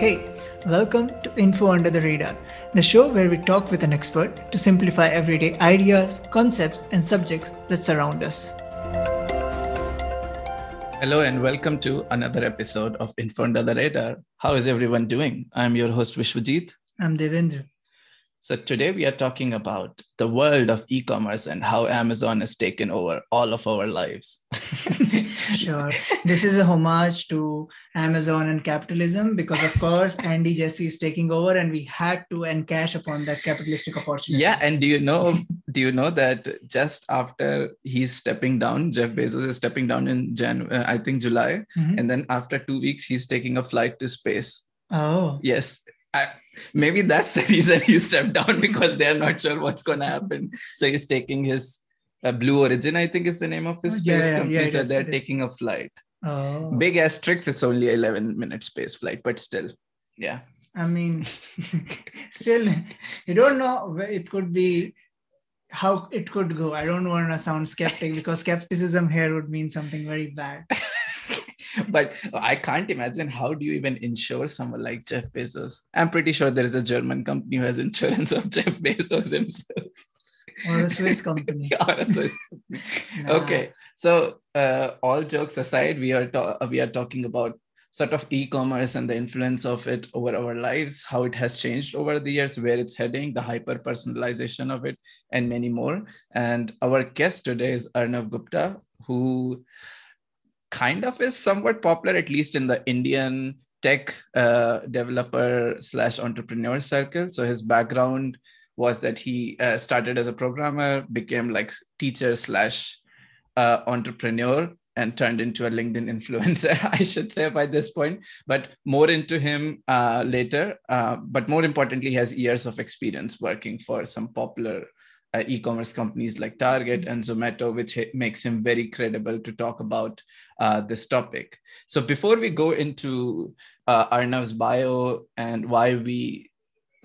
Hey, welcome to Info Under the Radar, the show where we talk with an expert to simplify everyday ideas, concepts, and subjects that surround us. Hello and welcome to another episode of Info Under the Radar. How is everyone doing? I'm your host Vishwajit. I'm Devendra. So today we are talking about the world of e-commerce and how Amazon has taken over all of our lives. sure. This is a homage to Amazon and capitalism because of course Andy Jassy is taking over and we had to encash upon that capitalistic opportunity. Yeah, and do you know do you know that just after he's stepping down, Jeff Bezos is stepping down in Jan uh, I think July mm-hmm. and then after 2 weeks he's taking a flight to space. Oh. Yes. I, maybe that's the reason he stepped down because they're not sure what's going to happen. So he's taking his uh, Blue Origin, I think is the name of his oh, space yeah, company. Yeah, so is, they're taking a flight. Oh. Big asterisks, it's only 11 minute space flight, but still, yeah. I mean, still, you don't know. It could be how it could go. I don't want to sound skeptic because skepticism here would mean something very bad. but I can't imagine how do you even insure someone like Jeff Bezos? I'm pretty sure there is a German company who has insurance of Jeff Bezos himself. Or a Swiss company. or a Swiss. Nah. Okay. So uh, all jokes aside, we are ta- we are talking about sort of e-commerce and the influence of it over our lives, how it has changed over the years, where it's heading, the hyper personalization of it, and many more. And our guest today is Arnav Gupta, who kind of is somewhat popular, at least in the Indian tech uh, developer slash entrepreneur circle. So his background was that he uh, started as a programmer, became like teacher slash uh, entrepreneur, and turned into a LinkedIn influencer, I should say by this point. But more into him uh, later. Uh, but more importantly, has years of experience working for some popular uh, e-commerce companies like Target and Zomato, which makes him very credible to talk about uh, this topic. So before we go into uh, Arnav's bio and why we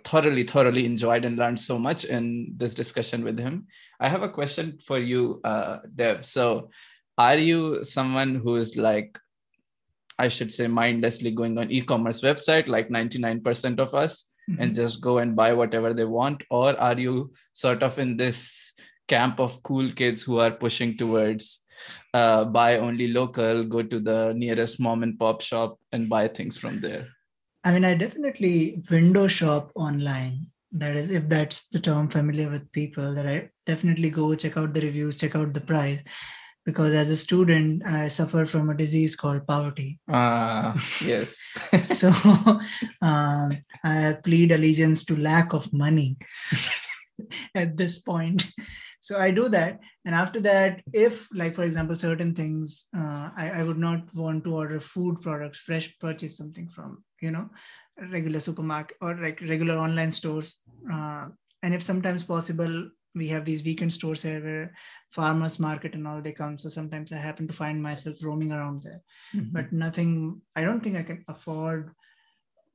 thoroughly, thoroughly enjoyed and learned so much in this discussion with him, I have a question for you, uh, Dev. So are you someone who is like, I should say, mindlessly going on e-commerce website like 99% of us? mm-hmm. and just go and buy whatever they want or are you sort of in this camp of cool kids who are pushing towards uh, buy only local go to the nearest mom and pop shop and buy things from there. I mean i definitely window shop online. That is if that's the term familiar with people that i definitely go check out the reviews check out the price. Because as a student i suffer from a disease called poverty. Ah uh, yes. So uh, i plead allegiance to lack of money at this point so i do that. And after that if like for example certain things uh, I, I would not want to order food products fresh purchase something from you know regular supermarket or like regular online stores. Uh, and if sometimes possible we have these weekend stores here where farmers market and all they come. So sometimes i happen to find myself roaming around there. Mm-hmm. but nothing i don't think i can afford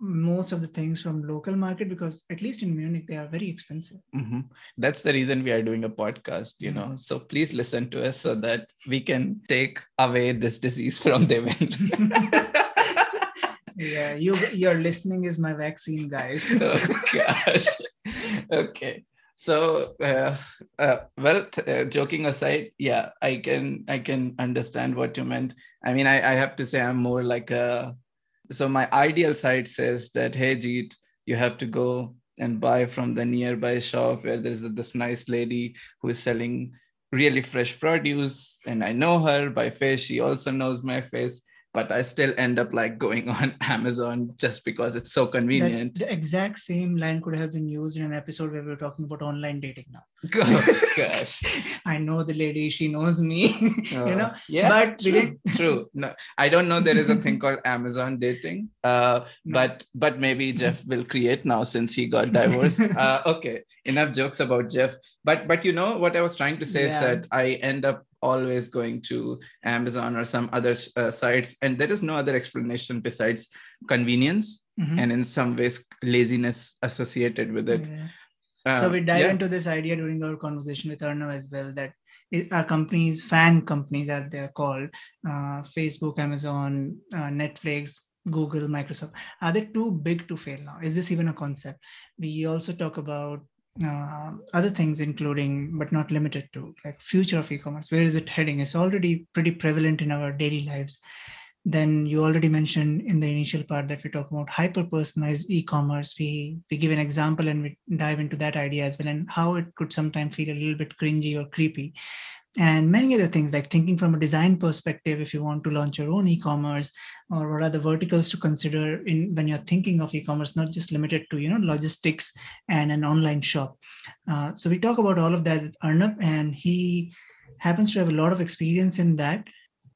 most of the things from local market because at least in munich they are very expensive. Mm-hmm. that's the reason we are doing a podcast you know. So please listen to us so that we can take away this disease from the them. Yeah you your listening is my vaccine guys. Oh gosh. Okay. So uh, uh, well uh, joking aside yeah i can i can understand what you meant. I mean I, I have to say i'm more like a so my ideal side says that hey jeet you have to go and buy from the nearby shop where there's this nice lady who is selling really fresh produce and i know her by face. She also knows my face but I still end up like going on Amazon just because it's so convenient. That, the exact same line could have been used in an episode where we were talking about online dating now. Oh, gosh. I know the lady, she knows me. Oh, you know? Yeah. But true, true. No, I don't know there is a thing called Amazon dating. Uh, no. but but maybe Jeff will create now since he got divorced. uh, okay. Enough jokes about Jeff. But but you know what I was trying to say yeah. is that I end up always going to Amazon or some other uh, sites, and there is no other explanation besides convenience mm-hmm. and in some ways laziness associated with it. Yeah. Uh, so we dive yeah. into this idea during our conversation with Arnav as well that our companies, FAANG companies, as they're called, uh, Facebook, Amazon, uh, Netflix, Google, Microsoft, are they too big to fail now? Is this even a concept? We also talk about uh, other things, including but not limited to, like future of e-commerce. Where is it heading? It's already pretty prevalent in our daily lives. Then you already mentioned in the initial part that we talk about hyper personalized e-commerce. We we give an example and we dive into that idea as well and how it could sometimes feel a little bit cringy or creepy and many other things like thinking from a design perspective if you want to launch your own e-commerce or what are the verticals to consider in when you're thinking of e-commerce not just limited to you know logistics and an online shop. Uh, so we talk about all of that with Arnav and he happens to have a lot of experience in that.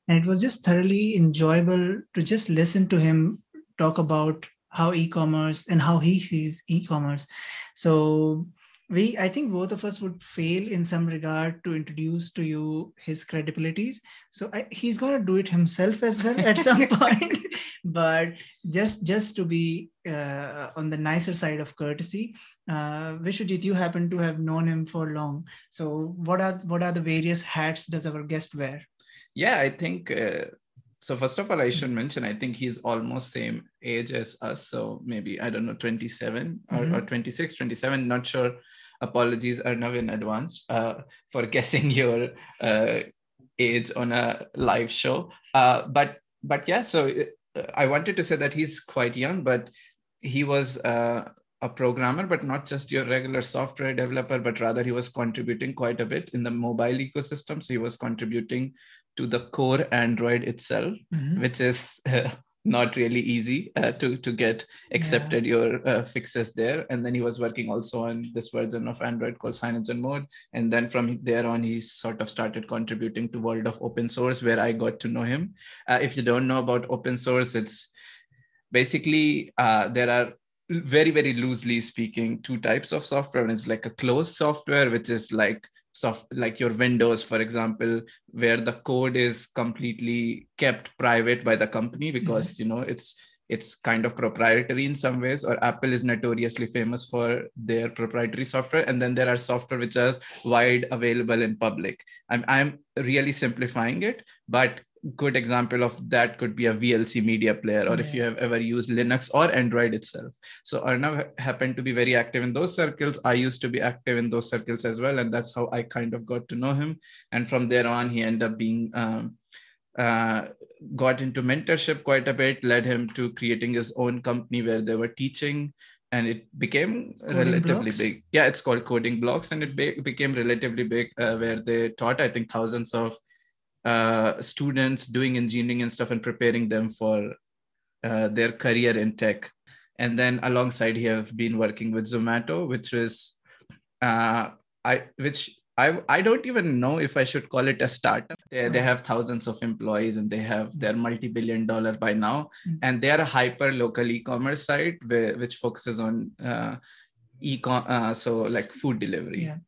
And it was just thoroughly enjoyable to just listen to him talk about how e-commerce and how he sees e-commerce. So we i think both of us would fail in some regard to introduce to you his credibilities. So I, he's going to do it himself as well at some point. But just just to be uh, on the nicer side of courtesy uh, vishwajit you happen to have known him for long. So what are what are the various hats does our guest wear? Yeah i think uh, so first of all i should mention i think he's almost same age as us. So maybe i don't know 27 or, mm-hmm. or 26 27 not sure apologies Arnav in advance uh, for guessing your uh, age on a live show. Uh, but but yeah, so uh, I wanted to say that he's quite young, but he was uh, a programmer, but not just your regular software developer, but rather he was contributing quite a bit in the mobile ecosystem. So he was contributing to the core Android itself, mm-hmm. which is not really easy uh, to to get accepted yeah. your uh, fixes there. And then he was working also on this version of android called CyanogenMod. And then from there on he sort of started contributing to world of open source where i got to know him. Uh, if you don't know about open source it's basically uh, there are very very loosely speaking two types of software. And it's like a closed software which is like soft like your windows for example where the code is completely kept private by the company because mm-hmm. you know it's it's kind of proprietary in some ways or apple is notoriously famous for their proprietary software and then there are software which are wide available in public i'm i'm really simplifying it but good example of that could be a VLC media player, or yeah. if you have ever used Linux or Android itself. So Arnav happened to be very active in those circles. I used to be active in those circles as well, and that's how I kind of got to know him. And from there on, he ended up being um, uh, got into mentorship quite a bit, led him to creating his own company where they were teaching and it became coding relatively blocks? big. Yeah, it's called Coding Blocks, and it be- became relatively big, uh, where they taught, I think, thousands of uh, students doing engineering and stuff and preparing them for uh, their career in tech. And then alongside, he have been working with Zomato, which was uh, I which I I don't even know if I should call it a startup. They, they have thousands of employees and they have their multi-billion dollar by now, mm-hmm. and they are a hyper local e-commerce site where, which focuses on uh, e-com uh, so like food delivery. Yeah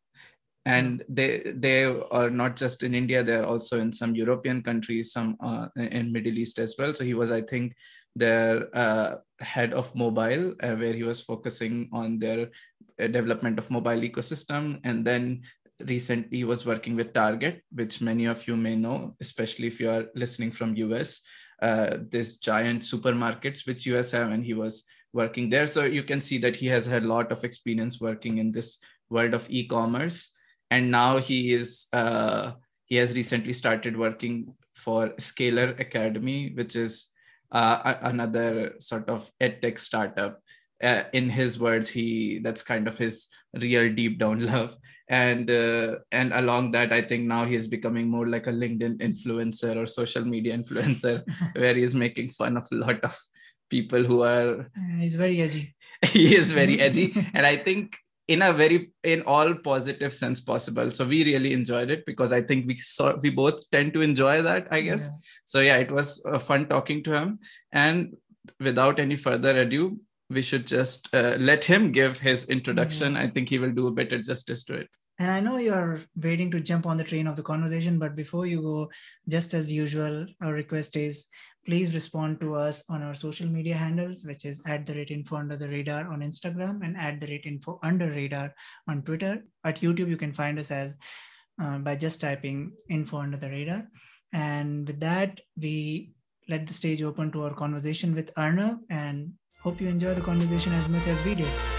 and they they are not just in india they're also in some european countries some uh, in middle east as well. So he was i think their uh, head of mobile uh, where he was focusing on their uh, development of mobile ecosystem. And then recently he was working with target which many of you may know especially if you are listening from us uh, this giant supermarkets which us have and he was working there. So you can see that he has had a lot of experience working in this world of e-commerce and now he is uh, he has recently started working for Scaler Academy, which is uh, another sort of edtech startup. Uh, in his words, he that's kind of his real deep down love, and uh, and along that, I think now he's becoming more like a LinkedIn influencer or social media influencer, where he's making fun of a lot of people who are. he's very edgy. he is very edgy, and I think in a very in all positive sense possible. So we really enjoyed it because i think we saw we both tend to enjoy that i guess. Yeah. so yeah it was uh, fun talking to him. And without any further ado we should just uh, let him give his introduction. Yeah. i think he will do a better justice to it. And i know you're waiting to jump on the train of the conversation but before you go just as usual our request is please respond to us on our social media handles, which is at the rate info under the radar on Instagram and at the rate info under radar on Twitter. At YouTube, you can find us as uh, by just typing info under the radar. And with that, we let the stage open to our conversation with Arnav and hope you enjoy the conversation as much as we did.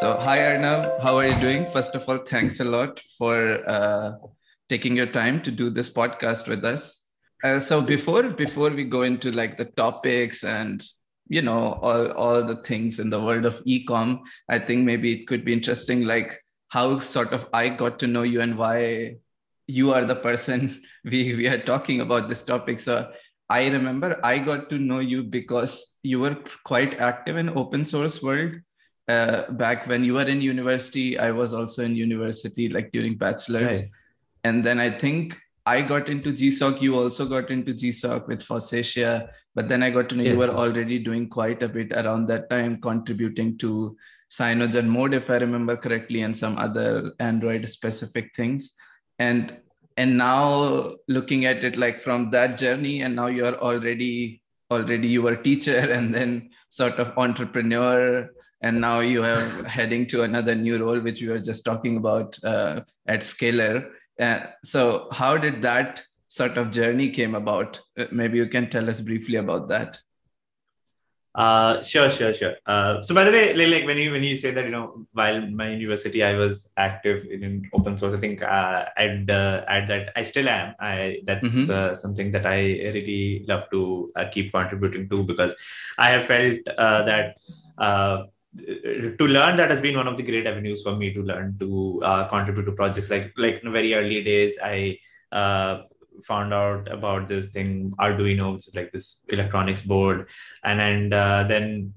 So, hi Arnav, how are you doing? First of all, thanks a lot for uh, taking your time to do this podcast with us. Uh, so, before before we go into like the topics and you know all all the things in the world of ecom, I think maybe it could be interesting, like how sort of I got to know you and why you are the person we we are talking about this topic. So, I remember I got to know you because you were quite active in open source world uh, back when you were in university i was also in university like during bachelor's right. and then i think i got into gsoc you also got into gsoc with FOSSASIA but then i got to know yes, you were yes. already doing quite a bit around that time contributing to CyanogenMod if i remember correctly and some other android specific things and and now looking at it like from that journey and now you're already already you were a teacher and then sort of entrepreneur and now you are heading to another new role which we were just talking about uh, at Scaler uh, so how did that sort of journey came about uh, maybe you can tell us briefly about that uh, sure, sure, sure. Uh, so by the way, like, like, when you when you say that, you know, while my university I was active in, in open source, I think uh, I'd uh, add that I still am. I that's mm-hmm. uh, something that I really love to uh, keep contributing to because I have felt uh, that. Uh, to learn that has been one of the great avenues for me to learn to uh, contribute to projects. Like like in very early days i uh, found out about this thing arduino which is like this electronics board. And and uh, then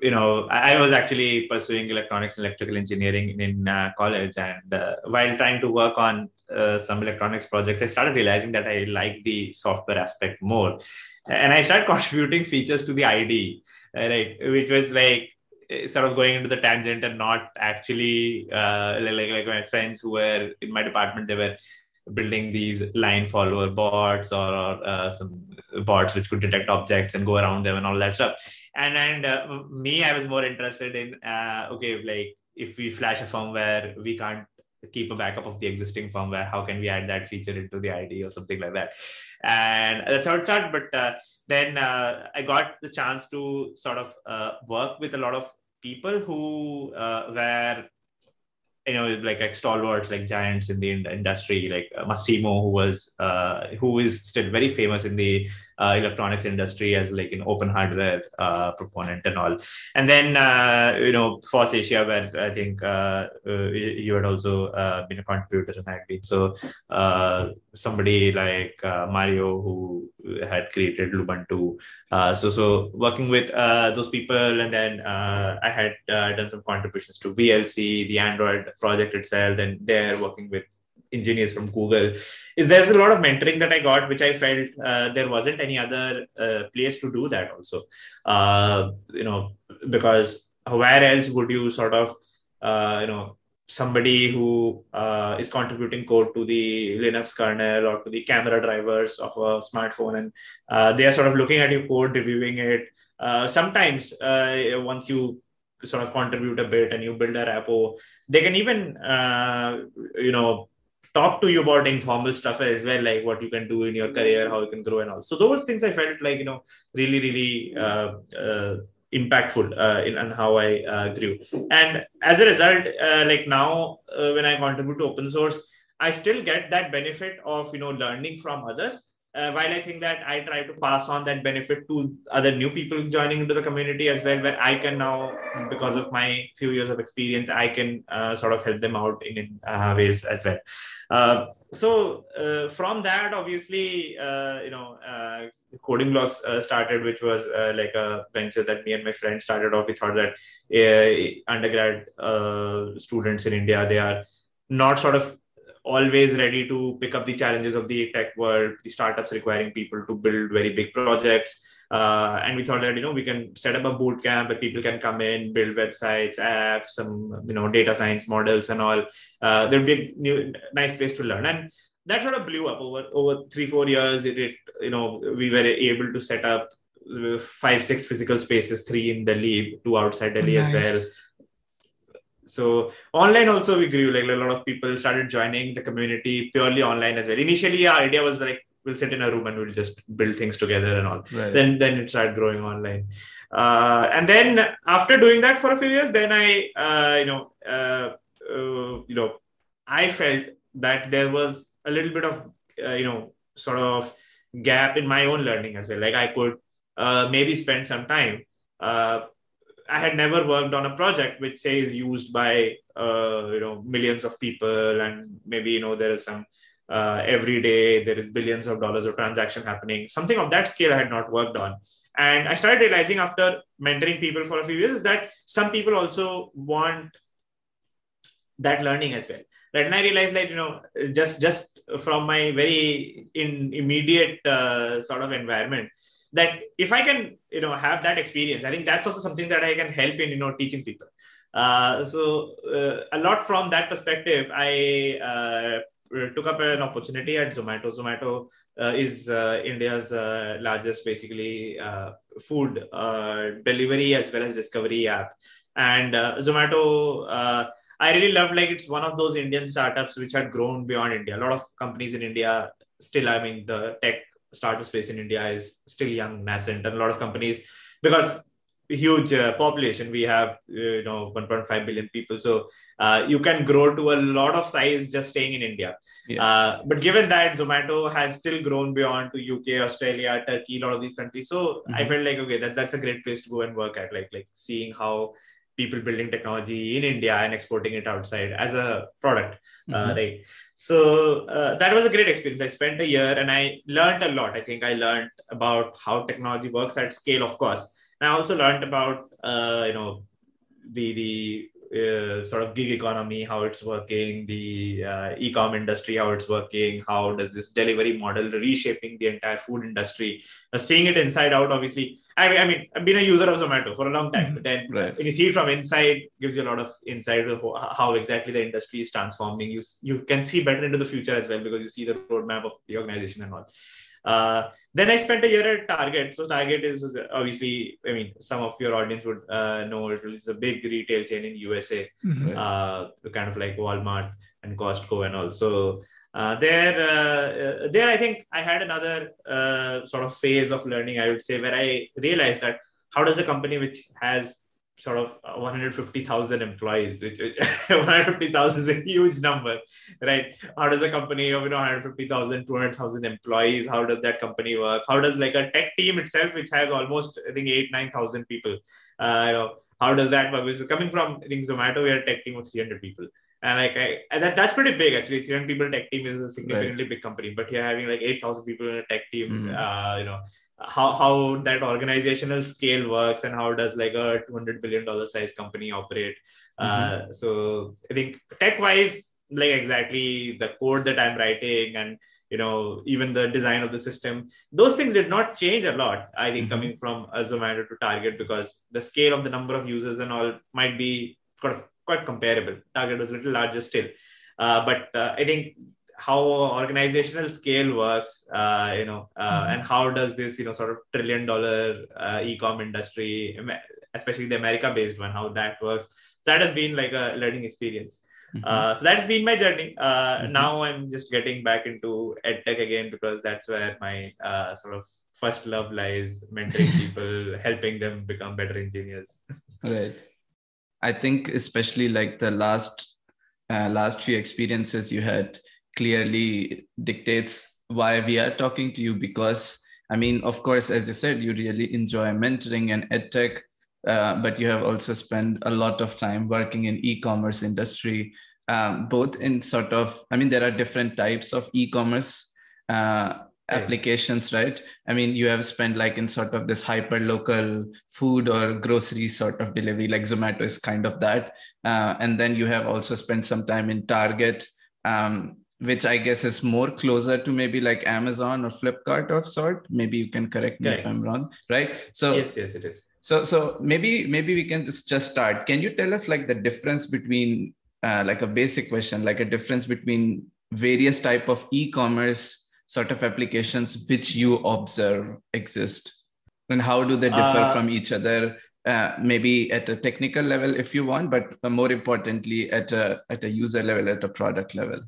you know I, I, was actually pursuing electronics and electrical engineering in, uh, college. And uh, while trying to work on some electronics projects i started realizing that i like the software aspect more. And i started contributing features to the ide right? Which was like sort of going into the tangent and not actually uh, like, like my friends who were in my department they were building these line follower bots or, uh, some bots which could detect objects and go around them and all that stuff. And and uh, me i was more interested in uh, okay like if we flash a firmware we can't keep a backup of the existing firmware. How can we add that feature into the id or something like that? And that's how it started. But uh, then uh, i got the chance to sort of uh, work with a lot of people who uh, were you know like, like stalwarts like giants in the industry like uh, massimo who was uh, who is still very famous in the uh, electronics industry as like an open hardware uh, proponent and all. And then uh, you know FOSSASIA where i think uh, you had also been a contributor and had been so somebody like mario who had created lubuntu so so working with those people and then i had done some contributions to vlc the android project itself and they're working with engineers from Google, is there's a lot of mentoring that I got, which I felt uh, there wasn't any other uh, place to do that also. Uh, you know, because where else would you sort of, uh, you know, somebody who uh, is contributing code to the Linux kernel or to the camera drivers of a smartphone, and uh, they are sort of looking at your code, reviewing it. sometimes once you sort of contribute a bit and you build a repo, they can even you know talk to you about informal stuff as well, like what you can do in your career, how you can grow, and all. So those things I felt like you know really, really uh, uh, impactful uh, in and how I uh, grew. And as a result, uh, like now uh, when I contribute to open source, I still get that benefit of you know learning from others uh, while I think that I try to pass on that benefit to other new people joining into the community as well, where I can now, because of my few years of experience, I can uh, sort of help them out in, uh, ways as well. Uh, so uh, from that, obviously, uh, you know, Coding Blocks started, which was like a venture that me and my friend started off. We thought that undergrad students in India, they are not sort of always ready to pick up the challenges of the tech world, the startups requiring people to build very big projects. Uh, and we thought that you know we can set up a boot camp where people can come in, build websites, apps, some you know data science models and all. Uh, there'd be a new, nice place to learn, and that sort of blew up over over three four years. It, it you know we were able to set up five six physical spaces, three in Delhi, two outside Delhi nice. as well so online also we grew like a lot of people started joining the community purely online as well. Initially our idea was like we'll sit in a room and we'll just build things together and all. Right. then then it started growing online. Uh, and then after doing that for a few years then i uh, you know uh, uh you know i felt that there was a little bit of uh, you know sort of gap in my own learning as well. Like i could uh, maybe spend some time I had never worked on a project which say is used by uh, you know millions of people, and maybe you know there is some uh, every day there is billions of dollars of transaction happening. Something of that scale I had not worked on, and I started realizing after mentoring people for a few years that some people also want that learning as well. Right, and I realized that you know just just from my very in immediate uh, sort of environment that if I can, you know, have that experience, I think that's also something that I can help in, you know, teaching people. Uh, so uh, a lot from that perspective, I uh, took up an opportunity at Zomato. Zomato uh, is uh, India's uh, largest, basically, food delivery as well as discovery app. And Zomato, I really love like it's one of those Indian startups which had grown beyond India. A lot of companies in India still, I mean, the tech startup space in India is still young, nascent, and a lot of companies because huge uh, population we have uh, you know 1.5 billion people so uh, you can grow to a lot of size just staying in india yeah. Uh, but given that zomato has still grown beyond to uk australia turkey a lot of these countries so mm-hmm. i felt like okay that, that's a great place to go and work at like like seeing how people building technology in India and exporting it outside as a product, uh, mm-hmm. uh, right? So uh, that was a great experience. I spent a year and I learned a lot. I think I learned about how technology works at scale, of course. And I also learned about uh, you know the the uh, sort of gig economy, how it's working, the uh, e-com industry, how it's working, how does this delivery model reshaping the entire food industry, uh, seeing it inside out. Obviously, I, I, mean, I've been a user of Zomato for a long time, but then right. when you see it from inside, gives you a lot of insight of how exactly the industry is transforming. You you can see better into the future as well because you see the roadmap of the organization and all. Uh, then I spent a year at Target. So Target is obviously, I mean, some of your audience would uh, know it is a big retail chain in USA, mm-hmm. uh, kind of like Walmart and Costco and also. Uh, there, uh, there, I think I had another uh, sort of phase of learning. I would say where I realized that how does a company which has sort of uh, 150,000 employees, which, which 150,000 is a huge number, right? How does a company of you know 150,000, 200,000 employees? How does that company work? How does like a tech team itself, which has almost I think eight, nine thousand people, uh, you know, how does that work? Is coming from I think Zomato, we are a tech team of 300 people. And like I, that, that's pretty big actually. 300 people tech team is a significantly right. big company, but you're having like 8,000 people in a tech team. Mm-hmm. Uh, you know, how how that organizational scale works and how does like a 200 billion dollar size company operate mm-hmm. uh, so i think tech wise like exactly the code that i'm writing and you know even the design of the system those things did not change a lot i think mm-hmm. coming from a zomato to target because the scale of the number of users and all might be quite, quite comparable target was a little larger still uh, but uh, i think how organizational scale works uh, you know uh, mm-hmm. and how does this you know sort of trillion dollar uh, e-com industry especially the america based one how that works that has been like a learning experience mm-hmm. Uh, so that's been my journey uh, mm-hmm. now i'm just getting back into edtech again because that's where my uh, sort of first love lies mentoring people helping them become better engineers right i think especially like the last last few experiences you had clearly dictates why we are talking to you because i mean of course as you said you really enjoy mentoring and edtech uh, but you have also spent a lot of time working in e-commerce industry um, both in sort of i mean there are different types of e-commerce uh, applications right? I mean you have spent like in sort of this hyper local food or grocery sort of delivery like zomato is kind of that uh, and then you have also spent some time in target um, which I guess is more closer to maybe like Amazon or Flipkart of sort. Maybe you can correct me if I'm wrong, right? So yes, yes, it is. So so maybe maybe we can just just start. Can you tell us like the difference between uh, like a basic question, like a difference between various type of e-commerce sort of applications which you observe exist, and how do they differ uh, from each other? uh, maybe at a technical level if you want but more importantly at a at a user level at a product level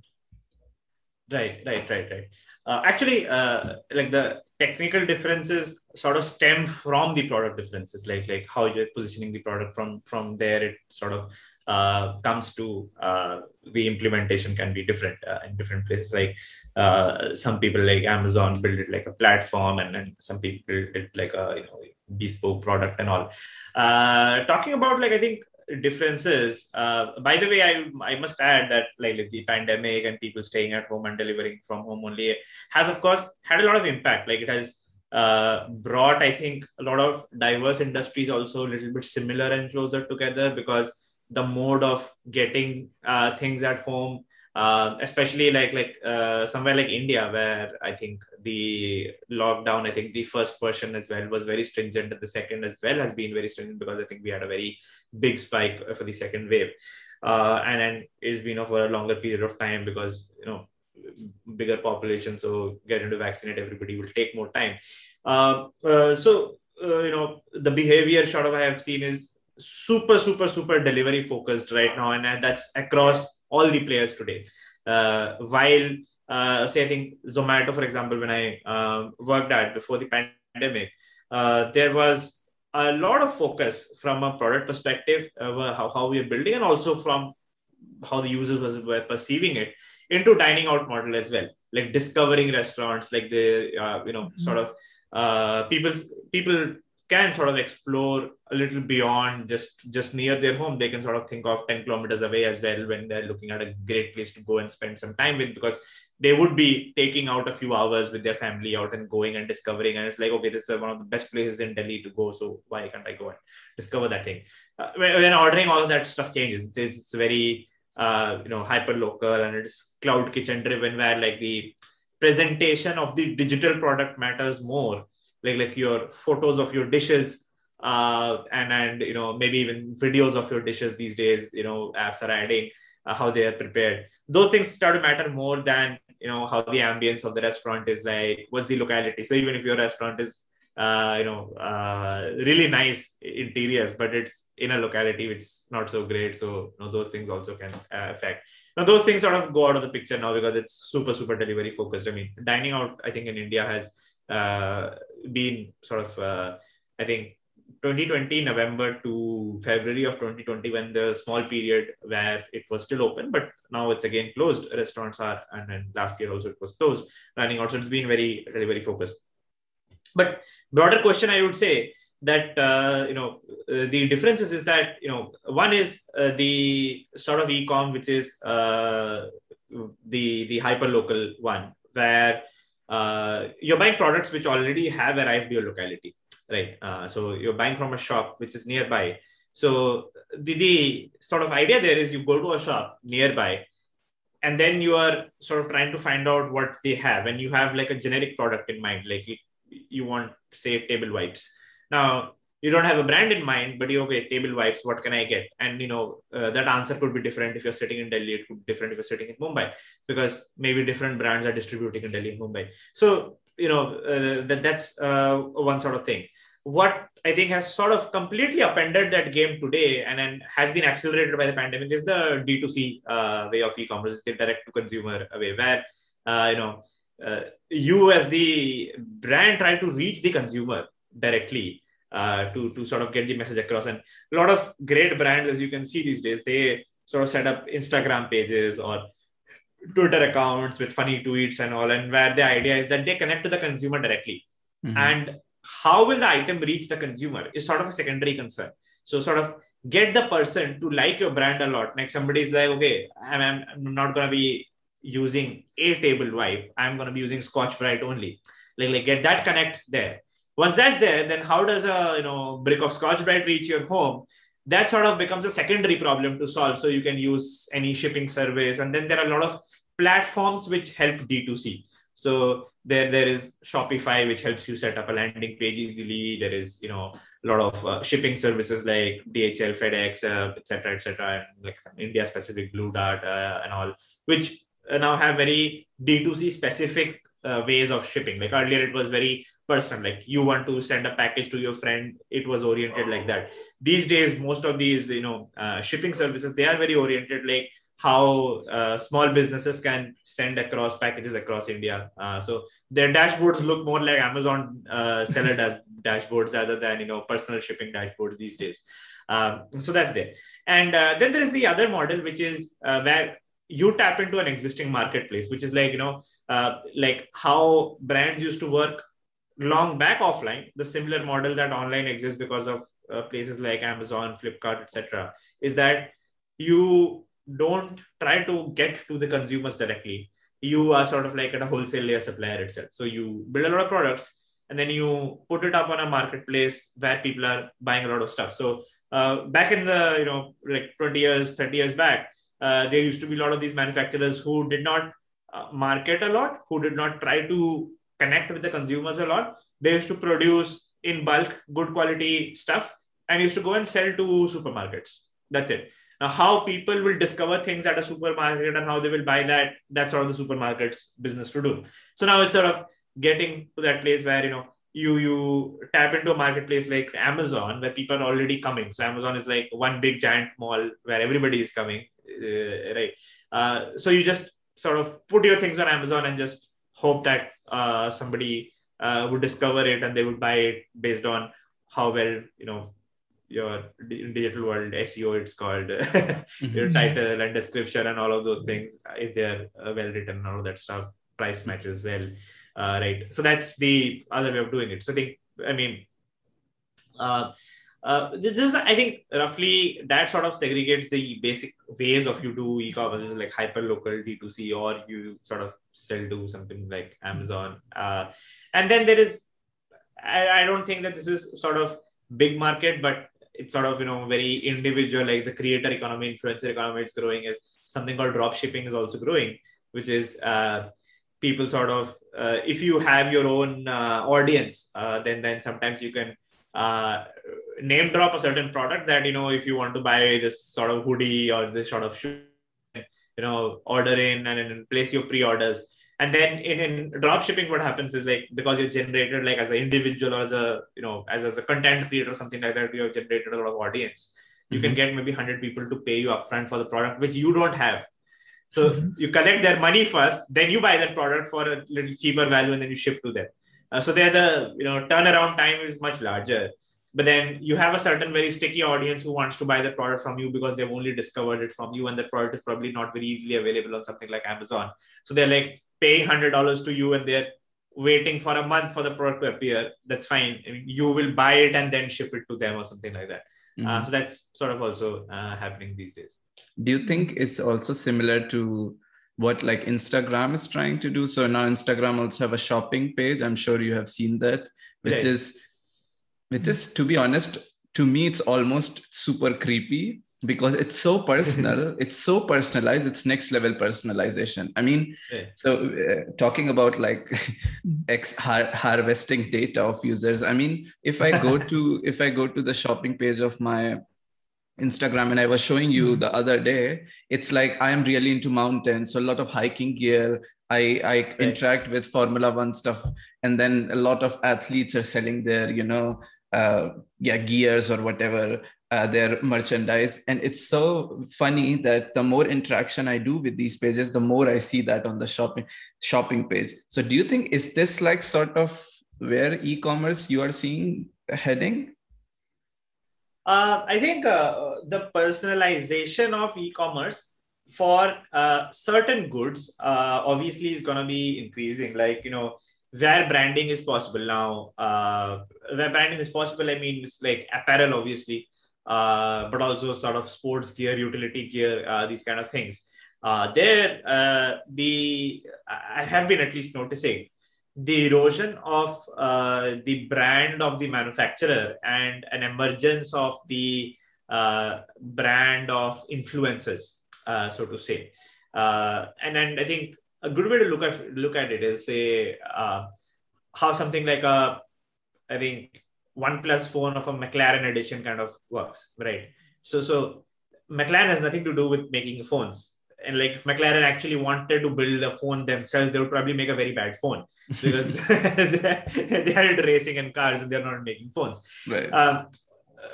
right right right right uh, actually uh, like the technical differences sort of stem from the product differences like like how you're positioning the product from from there it sort of uh, comes to uh, the implementation can be different uh, in different places. Like uh, some people like Amazon build it like a platform, and then some people build it like a you know bespoke product and all. Uh, talking about like I think differences. Uh, by the way, I I must add that like, like the pandemic and people staying at home and delivering from home only has of course had a lot of impact. Like it has. Uh, brought I think a lot of diverse industries also a little bit similar and closer together because the mode of getting uh, things at home uh, especially like like uh, somewhere like India, where I think the lockdown, I think the first version as well was very stringent, and the second as well has been very stringent because I think we had a very big spike for the second wave, uh, and then it's been for a longer period of time because you know bigger population, so getting to vaccinate everybody will take more time. Uh, uh, so you know the behavior sort of I have seen is super super super delivery focused right now. And that's across all the players today uh, while uh, say i think zomato for example when i uh, worked at before the pandemic uh, there was a lot of focus from a product perspective how, how we are building and also from how the users was, were perceiving it into dining out model as well like discovering restaurants like the uh, you know mm-hmm. sort of uh, people people can sort of explore a little beyond just just near their home. They can sort of think of 10 kilometers away as well when they're looking at a great place to go and spend some time with because they would be taking out a few hours with their family out and going and discovering. And it's like okay this is one of the best places in delhi to go so why can't i go and discover that thing? Uh, when, when, ordering all that stuff changes. It's, it's very uh, you know hyper local and it's cloud kitchen driven where like the presentation of the digital product matters more like like your photos of your dishes uh, and and you know maybe even videos of your dishes these days you know apps are adding uh, how they are prepared. Those things start to matter more than you know how the ambience of the restaurant is like what's the locality. So even if your restaurant is uh, you know uh, really nice interiors but it's in a locality which is not so great so you know, those things also can uh, affect. Now those things sort of go out of the picture now because it's super super delivery focused. I mean dining out i think in india has been sort of, uh, I think, 2020 November to February of 2020 when the small period where it was still open, but now it's again closed. Restaurants are, and then last year also it was closed, running out. So it's been very, very, very focused. But broader question, I would say that uh, you know uh, the differences is that you know one is uh, the sort of e-com which is uh, the the hyper local one where uh, you're buying products which already have arrived your locality, right? Uh, so you're buying from a shop which is nearby. So the, the sort of idea there is you go to a shop nearby and then you are sort of trying to find out what they have and you have like a generic product in mind like you, you want say table wipes now you don't have a brand in mind, but you okay, table wipes, what can I get? And you know uh, that answer could be different if you're sitting in Delhi. It could be different if you're sitting in Mumbai because maybe different brands are distributing in Delhi and Mumbai. So you know uh, that that's uh, one sort of thing. What I think has sort of completely upended that game today and then has been accelerated by the pandemic is the D2C uh, way of e-commerce, the direct to consumer way, where uh, you know uh, you as the brand try to reach the consumer directly uh, to to sort of get the message across. And a lot of great brands, as you can see these days, they sort of set up Instagram pages or Twitter accounts with funny tweets and all, and where the idea is that they connect to the consumer directly. Mm-hmm. And how will the item reach the consumer is sort of a secondary concern. So sort of get the person to like your brand a lot. Like somebody's like, okay, I'm, I'm not gonna be using a table wipe. I'm gonna be using Scotch Brite only. Like, like get that connect there once that's there, then how does a you know brick of Scotch Brite reach your home? That sort of becomes a secondary problem to solve. So you can use any shipping service, and then there are a lot of platforms which help D2C. So there, there is Shopify, which helps you set up a landing page easily. There is, you know, a lot of uh, shipping services like DHL, FedEx, uh, etc., etc., like India specific Blue Dart uh, and all, which uh, now have very D2C specific uh, ways of shipping. Like earlier, it was very personal. Like you want to send a package to your friend, it was oriented like that. These days, most of these, you know, uh, shipping services they are very oriented like how uh, small businesses can send across packages across India. Uh, so their dashboards look more like Amazon uh, seller dash- dashboards rather than you know personal shipping dashboards these days. Um, so that's there. And uh, then there is the other model, which is where you tap into an existing marketplace, which is like you know uh, like how brands used to work long back offline. The similar model that online exists because of places like Amazon, Flipkart, etc. Is that you don't try to get to the consumers directly. You are sort of like at a wholesale layer supplier itself. So you build a lot of products and then you put it up on a marketplace where people are buying a lot of stuff. So uh, back in the you know like 20 years, 30 years back, uh, there used to be a lot of these manufacturers who did not uh, market a lot, who did not try to connect with the consumers a lot. They used to produce in bulk good quality stuff and used to go and sell to supermarkets. That's it. Now, how people will discover things at a supermarket and how they will buy that, that's sort of the supermarket's business to do. So now it's sort of getting to that place where, you know, you you tap into a marketplace like Amazon where people are already coming. So Amazon is like one big giant mall where everybody is coming, uh, right? Uh, so you just sort of put your things on Amazon and just hope that uh, somebody uh, would discover it and they would buy it based on how well you know your digital world SEO, it's called mm-hmm. your title and description and all of those things. If they're uh, well written, all of that stuff, price matches well, uh, right? So that's the other way of doing it. So I think, I mean, uh, this is, I think, roughly that sort of segregates the basic ways of you do e-commerce, like hyper local D2C, or you sort of sell to something like Amazon. Uh, and then there is, I, I don't think that this is sort of big market, but it's sort of you know very individual like the creator economy influencer economy it's growing is something called drop shipping is also growing which is uh, people sort of uh, if you have your own uh, audience uh, then then sometimes you can name drop a certain product that you know if you want to buy this sort of hoodie or this sort of shoe you know order in and then place your pre-orders. And then in, in drop shipping what happens is like because you generated like as an individual or as a you know as, as a content creator or something like that you have generated a lot of audience. You mm-hmm. can get maybe 100 people to pay you upfront for the product which you don't have. So mm-hmm. you collect their money first then you buy that product for a little cheaper value and then you ship to them. Uh, so there the you know turnaround time is much larger but then you have a certain very sticky audience who wants to buy the product from you because they've only discovered it from you and the product is probably not very easily available on something like amazon so they're like paying hundred dollars to you and they're waiting for a month for the product to appear, that's fine. I mean, you will buy it and then ship it to them or something like that. Uh, mm-hmm. Uh, so that's sort of also uh, happening these days. Do you think it's also similar to what like Instagram is trying to do? So now Instagram also have a shopping page. I'm sure you have seen that, which right. is, which is to be honest, to me it's almost super creepy because it's so personal it's so personalized it's next level personalization i mean yeah. so uh, talking about like ex- har- harvesting data of users i mean if i go to if i go to the shopping page of my instagram and i was showing you mm-hmm. the other day it's like i am really into mountains so a lot of hiking gear i i right. interact with formula 1 stuff and then a lot of athletes are selling their you know uh, yeah gears or whatever uh, their merchandise. And it's so funny that the more interaction i do with these pages the more i see that on the shopping shopping page. So do you think is this like sort of where e-commerce you are seeing heading? Uh, i think uh, the personalization of e-commerce for uh, certain goods uh, obviously is going to be increasing. Like you know where branding is possible now uh, where branding is possible i mean it's like apparel obviously uh, but also sort of sports gear, utility gear, uh, these kind of things. Uh, there, uh, the I have been at least noticing the erosion of uh, the brand of the manufacturer and an emergence of the brand of influencers, so to say. and and I think a good way to look at look at it is say how something like a I think OnePlus phone of a McLaren edition kind of works, right? So, so McLaren has nothing to do with making phones. and like if McLaren actually wanted to build a phone themselves, they would probably make a very bad phone because they are racing and cars and they're not making phones. Right. Um,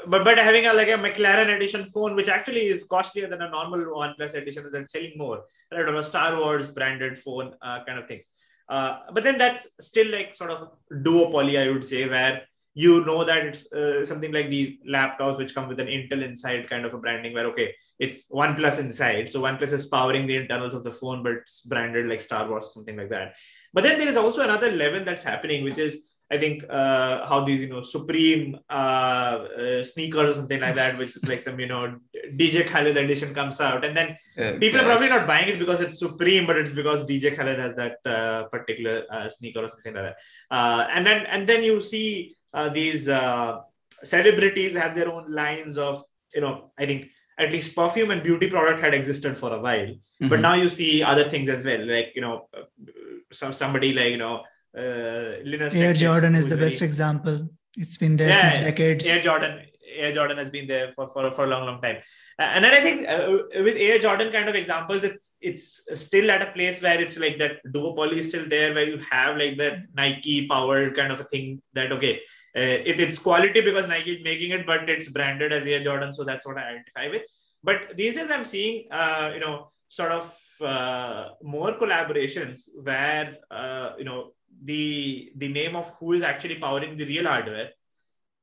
but but having a like a McLaren edition phone, which actually is costlier than a normal OnePlus edition, is then selling more, right? Or a Star Wars branded phone, uh, kind of things. Uh, but then that's still like sort of duopoly, I would say, where you know that it's uh, something like these laptops which come with an Intel inside kind of a branding where okay it's OnePlus inside so OnePlus is powering the internals of the phone but it's branded like Star Wars or something like that but then there is also another level that's happening which is I think uh, how these you know Supreme uh, uh, sneakers or something like that, which is like some you know DJ Khaled edition comes out, and then Uh, people are probably not buying it because it's Supreme, but it's because DJ Khaled has that uh, particular uh, sneaker or something like that. Uh, and then and then you see uh, these uh, celebrities have their own lines of you know I think at least perfume and beauty product had existed for a while, but Mhm. now you see other things as well, like you know some somebody like you know. Uh, Linus Air Tech Jordan is the very- best example. It's been there Yeah, since decades. Air Jordan, Air Jordan has been there for, for, for a long, long time. Uh, and then I think uh, with Air Jordan kind of examples, it's it's still at a place where it's like that duopoly is still there, where you have like that Nike powered kind of a thing that okay, uh, it, it's quality because Nike is making it, but it's branded as Air Jordan, so that's what I identify with. But these days, I'm seeing uh, you know sort of uh, more collaborations where uh, you know the the name of who is actually powering the real hardware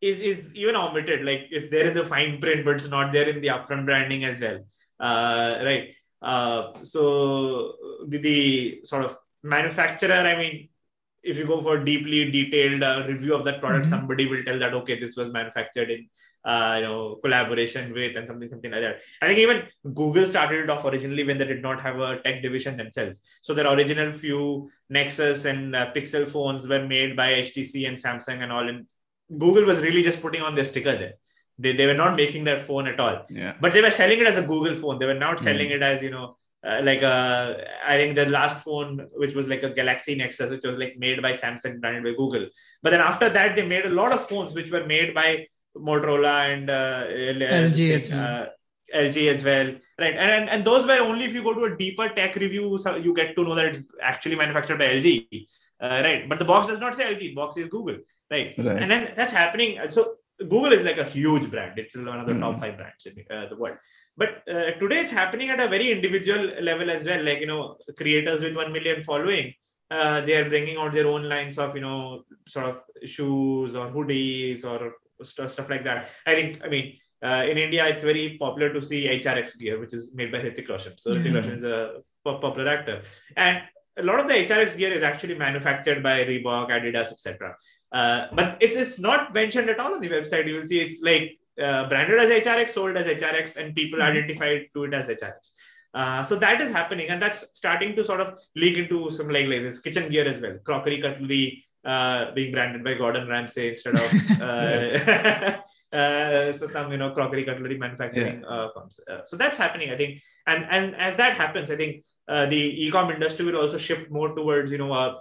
is is even omitted. Like it's there in the fine print but it's not there in the upfront branding as well. Uh, right. Uh, so the, the sort of manufacturer i mean if you go for deeply detailed uh, review of that product Mhm. somebody will tell that okay this was manufactured in uh, you know collaboration with and something something like that. I think even google started it off originally when they did not have a tech division themselves. So their original few nexus and uh, pixel phones were made by htc and samsung and all and google was really just putting on their sticker there. They, they were not making their phone at all. Yeah. but they were selling it as a google phone. They were not selling it as you know uh, like a, I think the last phone, which was like a Galaxy Nexus, which was like made by Samsung, branded by Google. But then after that, they made a lot of phones which were made by Motorola and uh, LG as well. uh, LG as well, right? And, and and those were only if you go to a deeper tech review, so you get to know that it's actually manufactured by LG, uh, right? But the box does not say LG; the box says Google, right? Right. And then that's happening. So Google is like a huge brand; it's one of the top Mhm. five brands in uh, the world. But uh, today it's happening at a very individual level as well. Like you know, creators with one million following, uh, they are bringing out their own lines of you know sort of shoes or hoodies or stuff, stuff like that. I think I mean uh, in India it's very popular to see HRX gear, which is made by Hrithik Roshan. So Hrithik Mhm. Roshan is a popular actor, and a lot of the HRX gear is actually manufactured by Reebok, Adidas, etc. Uh, but it's it's not mentioned at all on the website. You will see it's like uh, branded as HRX, sold as HRX, and people Mhm. identified to it as HRX. Uh, so that is happening, and that's starting to sort of leak into some like, like this kitchen gear as well, crockery, cutlery, uh, being branded by Gordon Ramsay instead of uh, uh, so some you know crockery, cutlery manufacturing uh, firms. Uh, so that's happening, I think, and and as that happens, I think uh, the e-com industry will also shift more towards you know uh,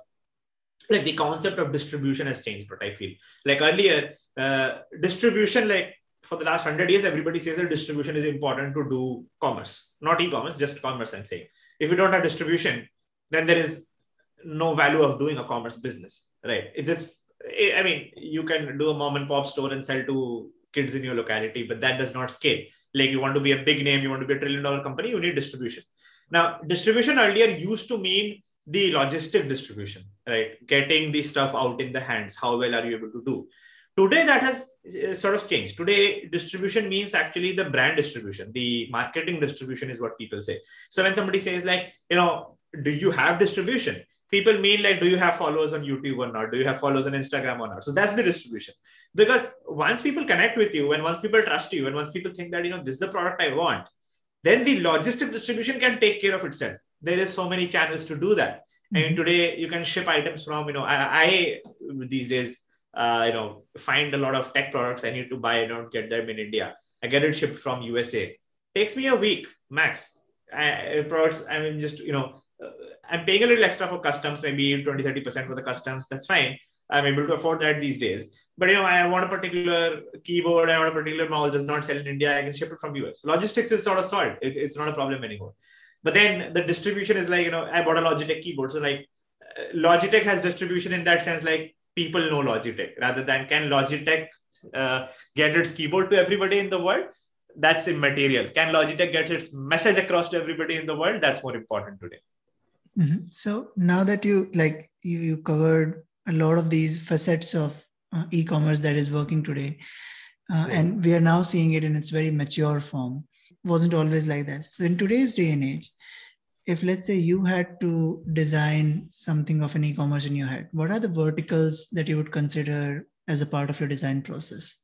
like the concept of distribution has changed but i feel like earlier uh, distribution like for the last 100 years everybody says that distribution is important to do commerce not e-commerce just commerce i'm saying. If you don't have distribution then there is no value of doing a commerce business right it's just i mean you can do a mom and pop store and sell to kids in your locality but that does not scale like you want to be a big name you want to be a trillion dollar company you need distribution now distribution earlier used to mean the logistic distribution, right? Getting the stuff out in the hands. How well are you able to do? Today, that has uh, sort of changed. Today, distribution means actually the brand distribution, the marketing distribution is what people say. So when somebody says like, you know, do you have distribution? People mean like, do you have followers on YouTube or not? Do you have followers on Instagram or not? So that's the distribution. Because once people connect with you and once people trust you and once people think that, you know, this is the product I want, then the logistic distribution can take care of itself there is so many channels to do that I mean, today you can ship items from, you know, I, I these days, uh, you know, find a lot of tech products I need to buy. I don't get them in India. I get it shipped from USA. Takes me a week max. I, products, I mean, just, you know, uh, I'm paying a little extra for customs, maybe 20, 30% for the customs. That's fine. I'm able to afford that these days. But, you know, I want a particular keyboard, I want a particular mouse, does not sell in India. I can ship it from US. Logistics is sort of solved. It, it's not a problem anymore but then the distribution is like you know i bought a logitech keyboard so like uh, logitech has distribution in that sense like people know logitech rather than can logitech uh, get its keyboard to everybody in the world that's immaterial can logitech get its message across to everybody in the world that's more important today mm-hmm. so now that you like you, you covered a lot of these facets of uh, e-commerce that is working today uh, yeah. and we are now seeing it in its very mature form wasn't always like that so in today's day and age if let's say you had to design something of an e-commerce in your head what are the verticals that you would consider as a part of your design process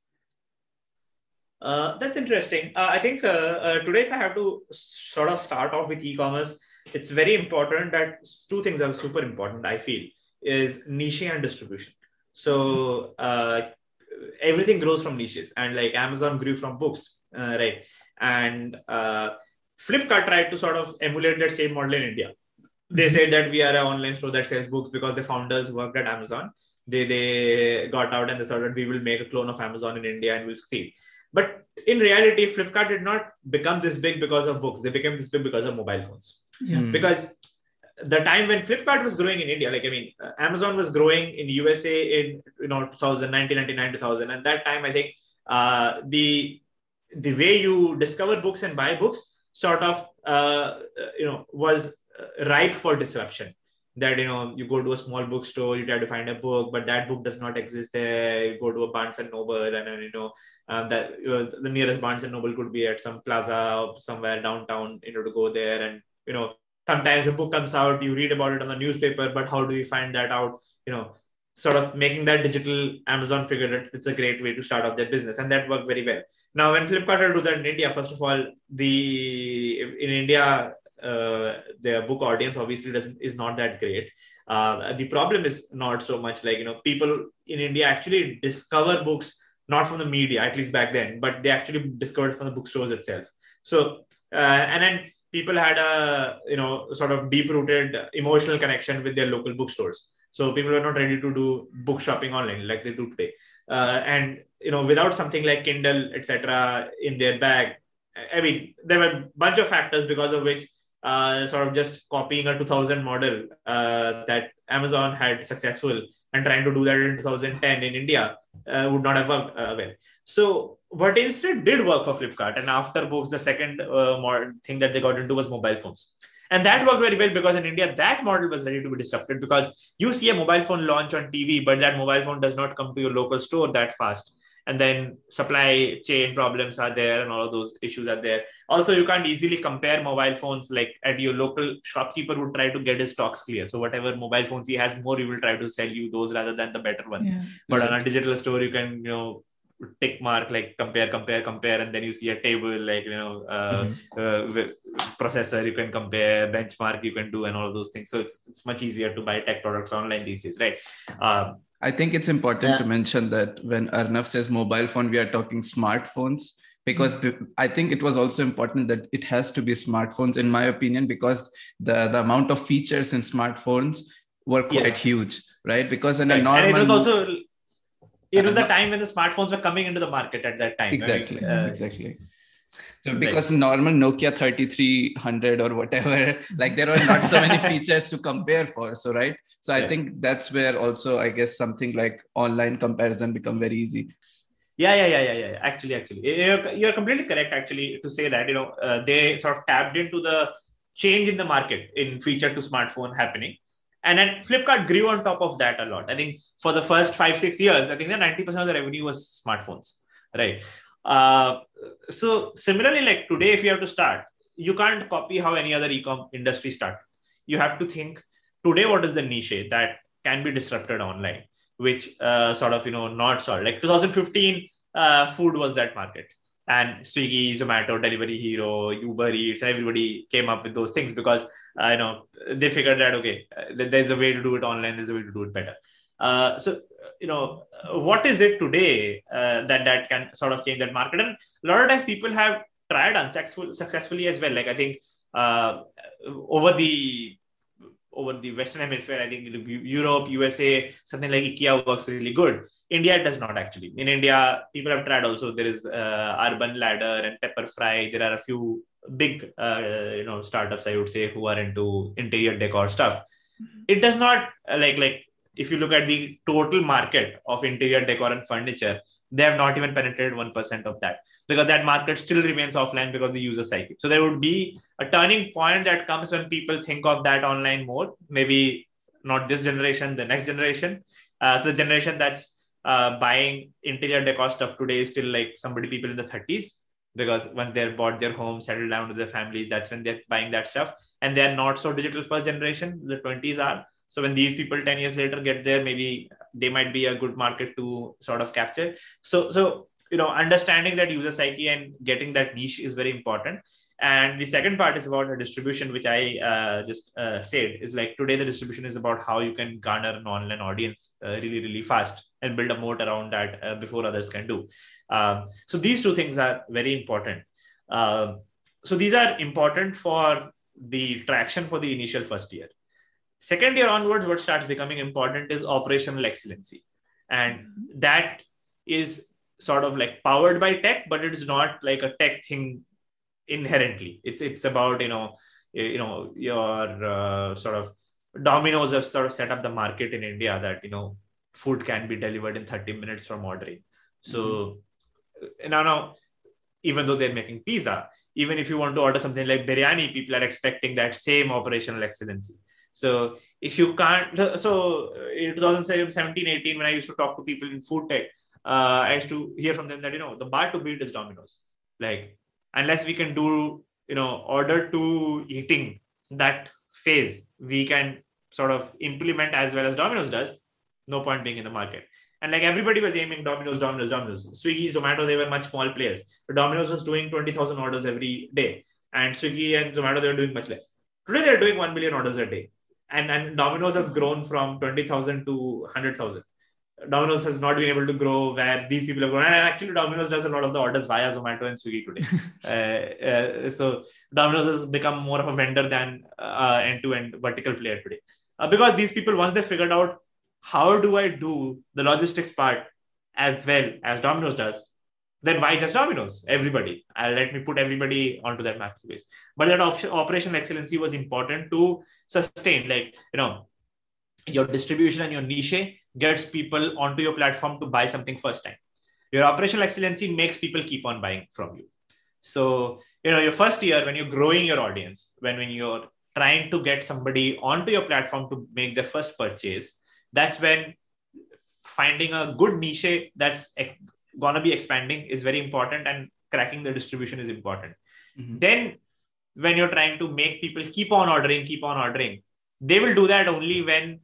uh, that's interesting uh, i think uh, uh today if i have to sort of start off with e-commerce it's very important that two things are super important i feel is niche and distribution so uh, everything grows from niches and like amazon grew from books uh, right and Flipkart tried to sort of emulate that same model in India. They mm-hmm. said that we are an online store that sells books because the founders worked at Amazon. They they got out and they said that we will make a clone of Amazon in India and we'll succeed. But in reality, Flipkart did not become this big because of books. They became this big because of mobile phones. Yeah. Mm. Because the time when Flipkart was growing in India, like I mean, uh, Amazon was growing in USA in you know 2000, 1999, 2000, and that time I think uh, the the way you discover books and buy books sort of uh, you know was uh, ripe for disruption that you know you go to a small bookstore you try to find a book but that book does not exist there you go to a barnes and noble and then you know um, that you know, the nearest barnes and noble could be at some plaza somewhere downtown you know to go there and you know sometimes a book comes out you read about it on the newspaper but how do we find that out you know sort of making that digital Amazon figure that it's a great way to start off their business, and that worked very well. Now, when Flipkart do that in India, first of all, the in India uh, their book audience obviously doesn't is not that great. Uh, the problem is not so much like you know people in India actually discover books not from the media, at least back then, but they actually discovered from the bookstores itself. So uh, and then people had a you know sort of deep rooted emotional connection with their local bookstores so people were not ready to do book shopping online like they do today. Uh, and you know, without something like Kindle, etc., in their bag, I mean, there were a bunch of factors because of which uh, sort of just copying a 2000 model uh, that Amazon had successful and trying to do that in 2010 in India uh, would not have worked uh, well. So what instead did work for Flipkart, and after books, the second uh, thing that they got into was mobile phones. And that worked very well because in India, that model was ready to be disrupted because you see a mobile phone launch on TV, but that mobile phone does not come to your local store that fast. And then supply chain problems are there and all of those issues are there. Also, you can't easily compare mobile phones like at your local shopkeeper would try to get his stocks clear. So whatever mobile phones he has more, he will try to sell you those rather than the better ones. Yeah. But on a digital store, you can, you know, tick mark like compare compare compare and then you see a table like you know uh, mm-hmm. uh, processor you can compare benchmark you can do and all those things so it's, it's much easier to buy tech products online these days right um, i think it's important yeah. to mention that when arnav says mobile phone we are talking smartphones because mm-hmm. i think it was also important that it has to be smartphones in my opinion because the the amount of features in smartphones were quite yes. huge right because in right. a normal and it was also it was the time when the smartphones were coming into the market at that time exactly right? uh, exactly so because right. normal nokia 3300 or whatever like there were not so many features to compare for so right so i yeah. think that's where also i guess something like online comparison become very easy yeah yeah yeah yeah yeah actually actually you're, you're completely correct actually to say that you know uh, they sort of tapped into the change in the market in feature to smartphone happening and then Flipkart grew on top of that a lot. I think for the first five, six years, I think the 90% of the revenue was smartphones, right? Uh, so similarly, like today, if you have to start, you can't copy how any other e-com industry start. You have to think today, what is the niche that can be disrupted online, which uh, sort of, you know, not solved. Like 2015, uh, food was that market and Swiggy, Zomato, Delivery Hero, Uber Eats, everybody came up with those things because uh, you know they figured that okay, uh, there's a way to do it online, there's a way to do it better. Uh, so you know what is it today uh, that that can sort of change that market? And a lot of times people have tried unsuccessful successfully as well. Like I think uh, over the over the Western Hemisphere, I think Europe, USA, something like IKEA works really good. India does not actually. In India, people have tried also. There is uh, Urban Ladder and Pepperfry. There are a few big uh, you know startups i would say who are into interior decor stuff it does not uh, like like if you look at the total market of interior decor and furniture they have not even penetrated 1% of that because that market still remains offline because the user cycle so there would be a turning point that comes when people think of that online more maybe not this generation the next generation uh, so the generation that's uh, buying interior decor stuff today is still like somebody people in the 30s because once they're bought their home, settled down with their families, that's when they're buying that stuff. And they're not so digital first generation, the 20s are. So when these people 10 years later get there, maybe they might be a good market to sort of capture. So, so you know, understanding that user psyche and getting that niche is very important. And the second part is about the distribution, which I uh, just uh, said is like today the distribution is about how you can garner an online audience uh, really, really fast and build a moat around that uh, before others can do. Um, so these two things are very important. Uh, so these are important for the traction for the initial first year. Second year onwards, what starts becoming important is operational excellency. And that is sort of like powered by tech, but it is not like a tech thing inherently. It's it's about you know you know your uh, sort of Domino's have sort of set up the market in India that you know food can be delivered in 30 minutes from ordering. So mm-hmm. now now even though they're making pizza, even if you want to order something like biryani, people are expecting that same operational excellency. So if you can't, so in 2017, 18, when I used to talk to people in food tech, uh, I used to hear from them that, you know, the bar to beat is Domino's. Like unless we can do you know order to eating that phase we can sort of implement as well as domino's does. No point being in the market. And like everybody was aiming domino's domino's domino's. Swiggy zomato they were much small players. But domino's was doing 20000 orders every day. And swiggy and zomato they were doing much less. Today they're doing 1 million orders a day and and domino's has grown from 20000 to 100000 Domino's has not been able to grow where these people have grown. And actually, Domino's does a lot of the orders via Zomato and Swiggy today. uh, uh, so Domino's has become more of a vendor than uh, end-to-end vertical player today. Uh, because these people, once they figured out how do I do the logistics part as well as Domino's does, then why just Domino's? Everybody. Uh, let me put everybody onto that marketplace. But that op- operational excellency was important to sustain. Like, you know, your distribution and your niche gets people onto your platform to buy something first time. Your operational excellency makes people keep on buying from you. So, you know, your first year when you're growing your audience, when, when you're trying to get somebody onto your platform to make their first purchase, that's when finding a good niche that's going to be expanding is very important and cracking the distribution is important. Mm-hmm. Then, when you're trying to make people keep on ordering, keep on ordering, they will do that only when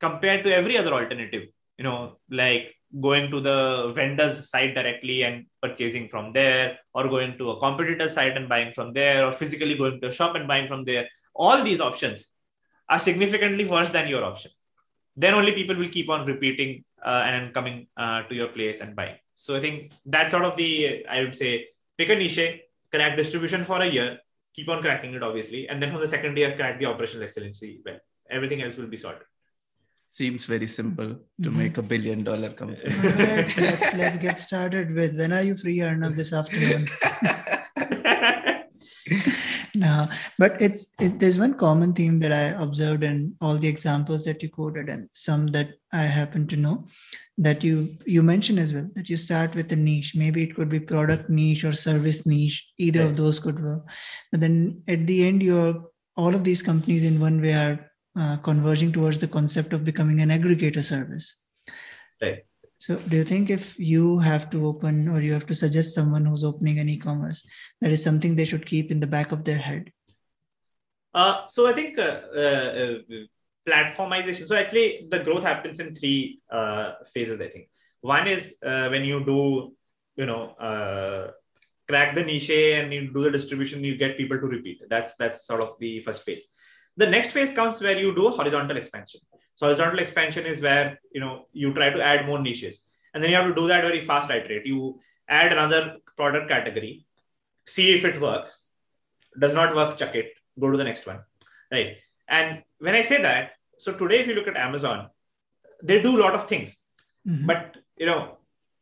compared to every other alternative you know like going to the vendor's site directly and purchasing from there or going to a competitor site and buying from there or physically going to a shop and buying from there all these options are significantly worse than your option then only people will keep on repeating uh, and coming uh, to your place and buying so i think that's sort of the i would say pick a niche crack distribution for a year keep on cracking it obviously and then from the second year crack the operational excellency well everything else will be sorted seems very simple to mm-hmm. make a billion dollar company. right, let's let's get started with when are you free Arnav this afternoon? no, but it's it, there's one common theme that I observed in all the examples that you quoted and some that I happen to know that you you mentioned as well that you start with a niche. Maybe it could be product niche or service niche. Either of those could work. But then at the end, you're all of these companies in one way are uh, converging towards the concept of becoming an aggregator service. Right. So, do you think if you have to open or you have to suggest someone who's opening an e-commerce, that is something they should keep in the back of their head? Uh, so, I think uh, uh, platformization. So, actually, the growth happens in three uh, phases. I think one is when you do, you know, crack the niche and you do the distribution, you get people to repeat. That's that's sort of the first phase the next phase comes where you do horizontal expansion. So horizontal expansion is where you know you try to add more niches, and then you have to do that very fast iterate. You add another product category, see if it works. Does not work, chuck it. Go to the next one, right? And when I say that, so today if you look at Amazon, they do a lot of things, mm-hmm. but you know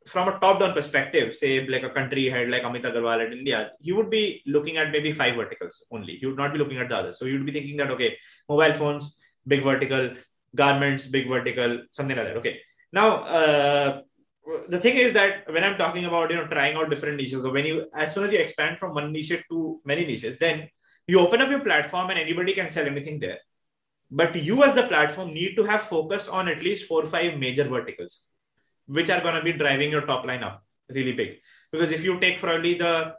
from a top-down perspective, say like a country head like Amit Agarwal at India, he would be looking at maybe five verticals only. He would not be looking at the others. So would be thinking that okay, mobile phones, big vertical, garments, big vertical, something like that. Okay. Now, uh, the thing is that when I'm talking about you know trying out different niches, so when you as soon as you expand from one niche to many niches, then you open up your platform and anybody can sell anything there. But you as the platform need to have focus on at least four or five major verticals, which are going to be driving your top line up really big. Because if you take probably the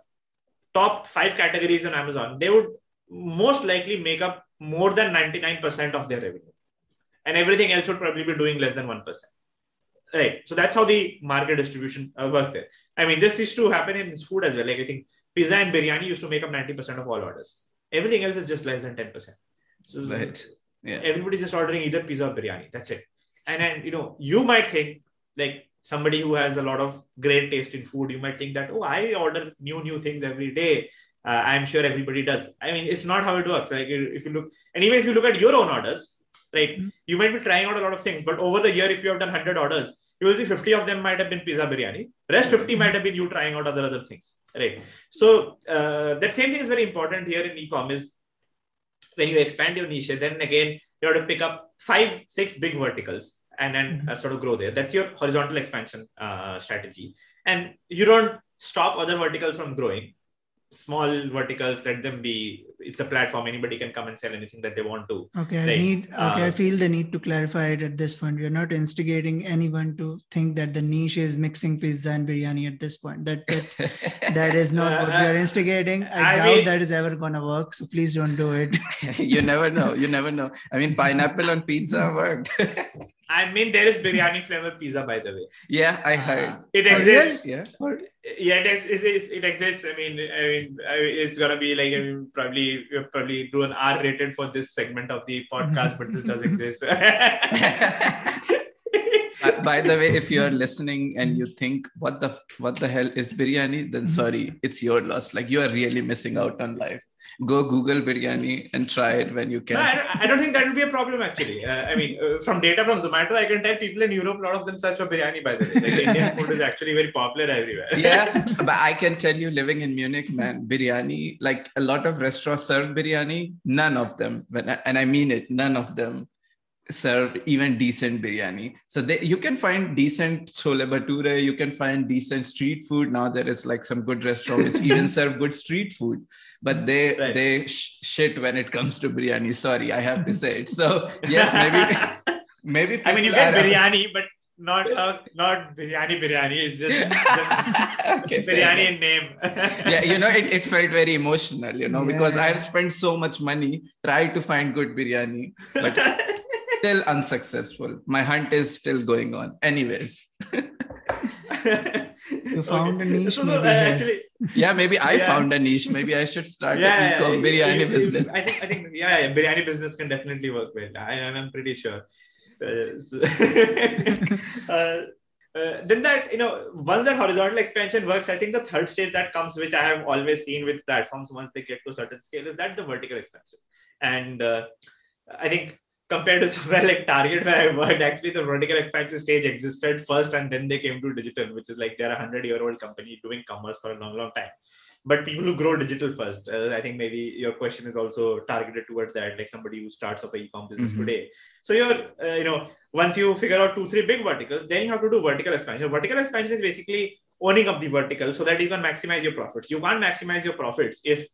top five categories on Amazon, they would most likely make up more than 99% of their revenue. And everything else would probably be doing less than 1%. Right. So that's how the market distribution uh, works there. I mean, this used to happen in food as well. Like I think pizza and biryani used to make up 90% of all orders. Everything else is just less than 10%. So right. Yeah. Everybody's just ordering either pizza or biryani. That's it. And then, you know, you might think like somebody who has a lot of great taste in food, you might think that, oh, I order new, new things every day. Uh, I'm sure everybody does. I mean, it's not how it works. Like if you look, and even if you look at your own orders, right, mm-hmm. you might be trying out a lot of things, but over the year, if you have done 100 orders, you will see 50 of them might have been pizza biryani. Rest 50 might have been you trying out other other things, right? So uh, that same thing is very important here in e-commerce when you expand your niche, then again, you have to pick up five, six big verticals and then mm-hmm. uh, sort of grow there. That's your horizontal expansion uh, strategy. And you don't stop other verticals from growing small verticals let them be it's a platform. Anybody can come and sell anything that they want to. Okay right? i need okay uh, i feel the need to clarify it at this point. We're not instigating anyone to think that the niche is mixing pizza and biryani at this point. That that, that is not uh, what we are uh, instigating. I, I doubt mean, that is ever going to work so please don't do it. You never know you never know. I mean pineapple on pizza worked I mean, there is biryani flavor pizza, by the way. Yeah, I ah. heard. It exists. yeah. Yeah, it, is, it, it exists. I mean, I mean, it's gonna be like I mean, probably probably do an R rated for this segment of the podcast, but this does exist. by the way if you're listening and you think what the what the hell is biryani then sorry it's your loss like you are really missing out on life go Google biryani and try it when you can. No, I, don't, I, don't, think that will be a problem actually. Uh, I mean, uh, from data from Zomato, I can tell people in Europe, a lot of them search for biryani. By the way, like Indian food is actually very popular everywhere. yeah, but I can tell you, living in Munich, man, biryani. Like a lot of restaurants serve biryani. None of them, and I mean it, none of them serve even decent biryani. So they, you can find decent chole bhature, you can find decent street food. Now there is like some good restaurant which even serve good street food, but they right. they sh- shit when it comes to biryani. Sorry, I have to say it. So yes, maybe maybe. I mean, you get biryani, but not uh, not biryani biryani. It's just, just okay, biryani in name. yeah, you know, it, it felt very emotional, you know, yeah. because I've spent so much money trying to find good biryani, but still unsuccessful. My hunt is still going on. Anyways. you found okay. a niche. So, maybe uh, actually, yeah, maybe I yeah. found a niche. Maybe I should start yeah, yeah, biryani if, business. If, I think I think yeah, yeah, biryani business can definitely work well. I am pretty sure. Uh, so uh, uh, then that you know once that horizontal expansion works i think the third stage that comes which i have always seen with platforms once they get to a certain scale is that the vertical expansion and uh, i think compared to somewhere like Target where I worked, actually the vertical expansion stage existed first and then they came to digital, which is like they're a hundred year old company doing commerce for a long, long time. But people who grow digital first, uh, I think maybe your question is also targeted towards that, like somebody who starts off a e-com business mm-hmm. today. So you're, uh, you know, once you figure out two, three big verticals, then you have to do vertical expansion. Vertical expansion is basically owning up the vertical so that you can maximize your profits. You can't maximize your profits if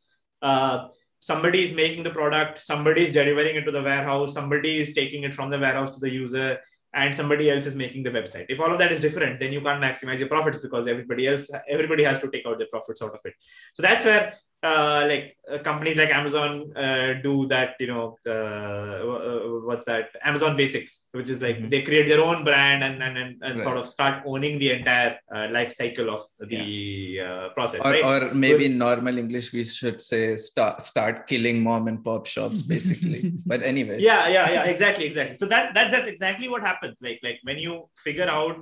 uh, somebody is making the product, somebody is delivering it to the warehouse, somebody is taking it from the warehouse to the user, and somebody else is making the website. If all of that is different, then you can't maximize your profits because everybody else, everybody has to take out their profits out of it. So that's where uh, like uh, companies like Amazon uh, do that, you know, uh, what's that? Amazon Basics, which is like mm-hmm. they create their own brand and and, and, and right. sort of start owning the entire uh, life cycle of the yeah. Uh, process. Or, right? or maybe in normal English, we should say start start killing mom and pop shops, basically. but anyway. Yeah, yeah, yeah, exactly, exactly. So that that's that's exactly what happens. Like like when you figure out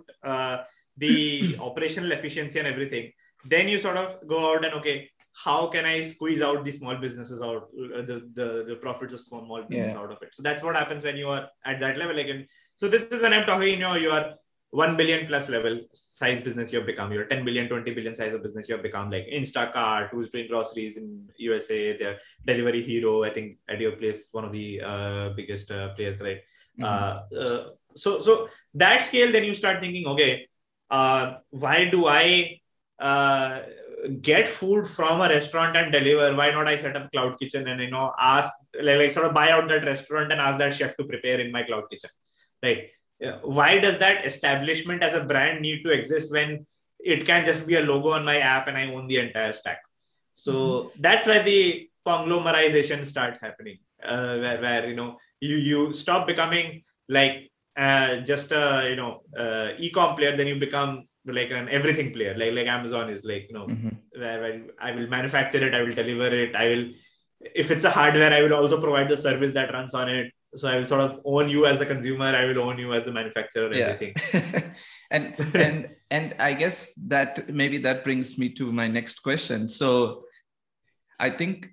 the operational efficiency and everything, then you sort of go out and okay how can I squeeze out the small businesses out, uh, the, the, the profits of small business yeah. out of it. So that's what happens when you are at that level. Like, and so this is when I'm talking, you know, you are 1 billion plus level size business you have become you're 10 billion 20 billion size of business you have become like instacart who's doing groceries in usa they're delivery hero i think at your place one of the uh, biggest uh, players right mm-hmm. Uh, uh, so so that scale then you start thinking okay uh, why do i get food from a restaurant and deliver why not i set up cloud kitchen and you know ask like, like sort of buy out that restaurant and ask that chef to prepare in my cloud kitchen right why does that establishment as a brand need to exist when it can just be a logo on my app and I own the entire stack? So mm-hmm. that's where the conglomerization starts happening, uh, where, where you know you you stop becoming like uh, just a you know uh, e-com player, then you become like an everything player, like like Amazon is like you know mm-hmm. I will manufacture it, I will deliver it, I will if it's a hardware, I will also provide the service that runs on it so i will sort of own you as a consumer i will own you as the manufacturer yeah. everything and and and i guess that maybe that brings me to my next question so i think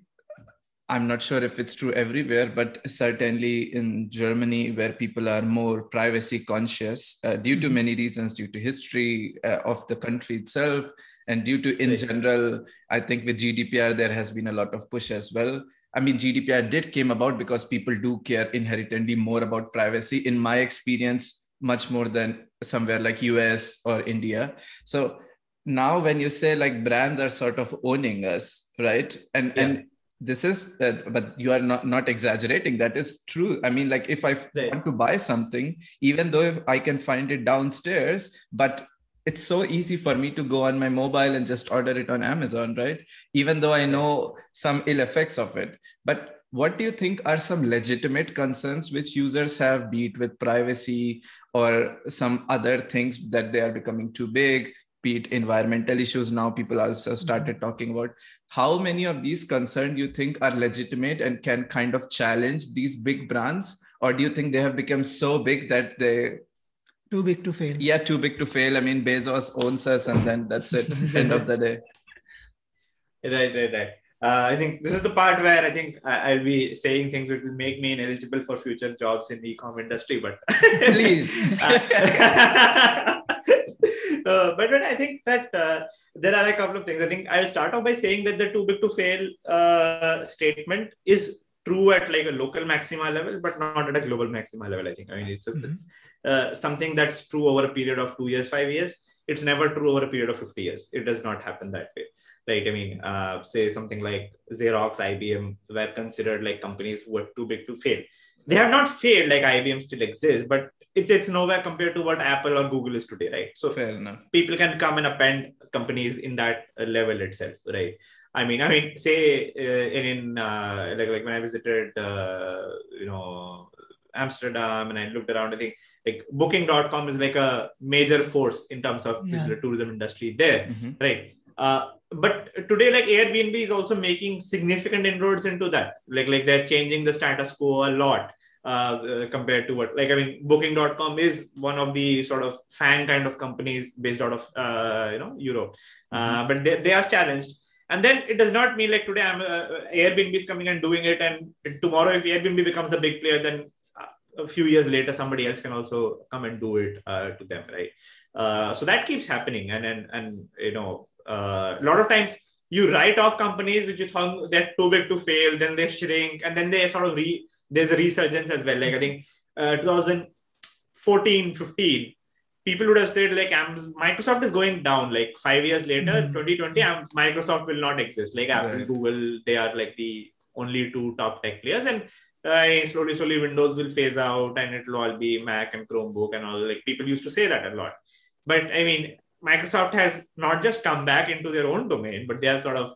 i'm not sure if it's true everywhere but certainly in germany where people are more privacy conscious uh, due to mm-hmm. many reasons due to history uh, of the country itself and due to in general i think with gdpr there has been a lot of push as well I mean, GDPR did came about because people do care inherently more about privacy. In my experience, much more than somewhere like US or India. So now, when you say like brands are sort of owning us, right? And yeah. and this is, uh, but you are not not exaggerating. That is true. I mean, like if I right. want to buy something, even though if I can find it downstairs, but it's so easy for me to go on my mobile and just order it on Amazon, right? Even though I know some ill effects of it. But what do you think are some legitimate concerns which users have, be it with privacy or some other things that they are becoming too big, be it environmental issues now people also started mm-hmm. talking about how many of these concerns you think are legitimate and can kind of challenge these big brands or do you think they have become so big that they too big to fail. Yeah, too big to fail. I mean, Bezos owns us, and then that's it. End of the day. Right, right, right. Uh, I think this is the part where I think I'll be saying things which will make me ineligible for future jobs in the e-com industry. But please. uh, uh, but, I think that uh, there are a couple of things. I think I'll start off by saying that the too big to fail uh, statement is true at like a local maxima level, but not at a global maxima level. I think. I mean, it's just mm-hmm. it's uh, something that's true over a period of two years, five years. It's never true over a period of 50 years. It does not happen that way. Right. I mean, uh, say something like Xerox, IBM were considered like companies who were too big to fail. They have not failed, like IBM still exists, but it's, it's nowhere compared to what Apple or Google is today, right? So Fair enough. people can come and append companies in that level itself, right? I mean, I mean, say uh, in, in uh, like like when I visited, uh, you know, Amsterdam and I looked around, I think like booking.com is like a major force in terms of yeah. the tourism industry there, mm-hmm. right? Uh, but today, like Airbnb is also making significant inroads into that. Like, like they're changing the status quo a lot uh, uh, compared to what, like, I mean, booking.com is one of the sort of FAANG kind of companies based out of, uh, you know, Europe. Uh, mm-hmm. but they, they are challenged and then it does not mean like today I'm uh, Airbnb is coming and doing it, and tomorrow if Airbnb becomes the big player, then a few years later somebody else can also come and do it uh, to them right uh, so that keeps happening and and, and you know uh, a lot of times you write off companies which you thought they're too big to fail then they shrink and then they sort of re there's a resurgence as well like i think uh, 2014 15 people would have said like microsoft is going down like five years later mm-hmm. 2020 microsoft will not exist like apple right. google they are like the only two top tech players and uh, slowly, slowly Windows will phase out and it'll all be Mac and Chromebook and all. Like people used to say that a lot. But I mean, Microsoft has not just come back into their own domain, but they are sort of,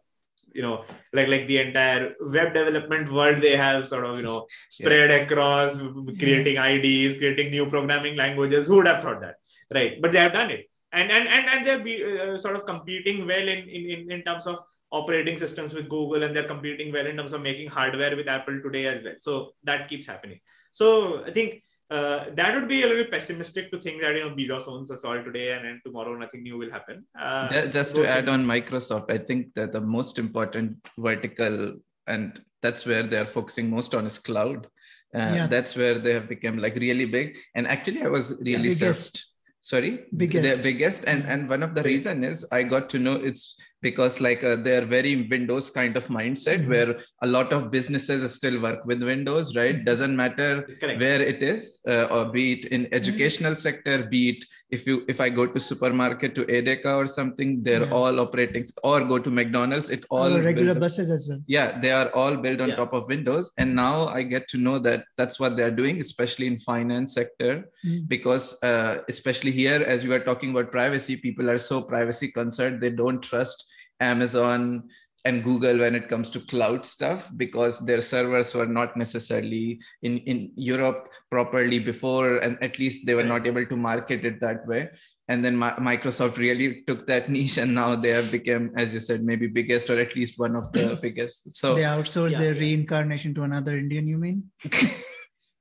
you know, like like the entire web development world. They have sort of, you know, spread yeah. across, creating IDEs, creating new programming languages. Who would have thought that, right? But they have done it, and and and and they're be, uh, sort of competing well in in in terms of operating systems with Google and they're competing well in terms of making hardware with Apple today as well. So that keeps happening. So I think uh, that would be a little pessimistic to think that you know Bezos owns us all today and then tomorrow nothing new will happen. Uh, just, just to add on Microsoft, I think that the most important vertical and that's where they're focusing most on is cloud. Uh, yeah. That's where they have become like really big. And actually, I was really biggest sorry biggest the biggest and and one of the reason is i got to know it's because like uh, they're very windows kind of mindset mm-hmm. where a lot of businesses still work with windows right mm-hmm. doesn't matter Correct. where it is uh, or be it in mm-hmm. educational mm-hmm. sector be it if you if i go to supermarket to edeka or something they're yeah. all operating or go to mcdonald's it all oh, regular buses as well yeah they are all built on yeah. top of windows and now i get to know that that's what they're doing especially in finance sector mm-hmm. because uh, especially here as we were talking about privacy people are so privacy concerned they don't trust Amazon and Google when it comes to cloud stuff because their servers were not necessarily in, in Europe properly before, and at least they were not able to market it that way. And then Microsoft really took that niche, and now they have become, as you said, maybe biggest or at least one of the biggest. So they outsourced yeah. their reincarnation to another Indian. You mean?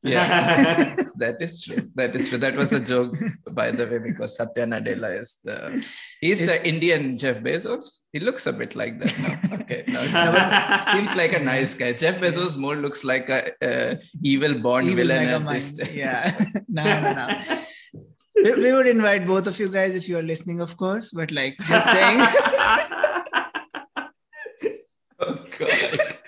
yeah. That is true. That is true. That was a joke by the way because satya nadella is the he's is, the indian jeff bezos. He looks a bit like that now. Okay no, seems like a nice guy. Jeff bezos more looks like a, evil bond evil villain at this yeah. No no no. We, we would invite both of you guys if you are listening of course but like just saying. Oh god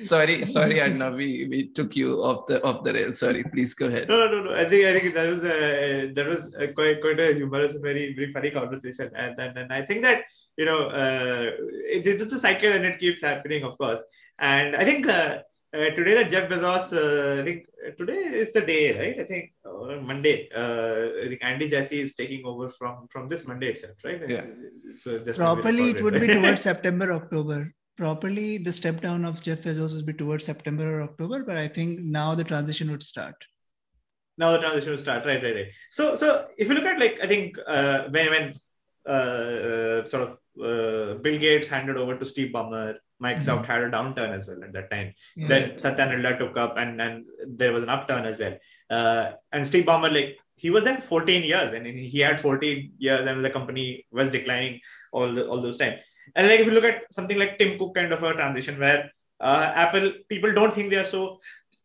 sorry, sorry, Arnav, we, we took you off the off the rail. Sorry, please go ahead. No, no, no. I think I think that was a that was a quite quite a humorous, very very funny conversation, and and, and I think that you know uh, it, it's a cycle and it keeps happening, of course. And I think uh, uh, today that Jeff Bezos, uh, I think today is the day, right? I think uh, Monday. Uh, I think Andy Jassy is taking over from from this Monday itself, right? Yeah. So properly, it would be towards September, October properly the step down of Jeff Bezos would be towards September or October, but I think now the transition would start. Now the transition would start, right, right, right. So, so if you look at like I think uh, when when uh, uh, sort of uh, Bill Gates handed over to Steve Ballmer, Microsoft mm-hmm. had a downturn as well at that time. Yeah. Then Satya Nadella took up, and and there was an upturn as well. Uh, and Steve Ballmer, like he was there for 14 years, and he had 14 years, and the company was declining all the, all those time. And like if you look at something like Tim Cook kind of a transition where uh, Apple people don't think they are so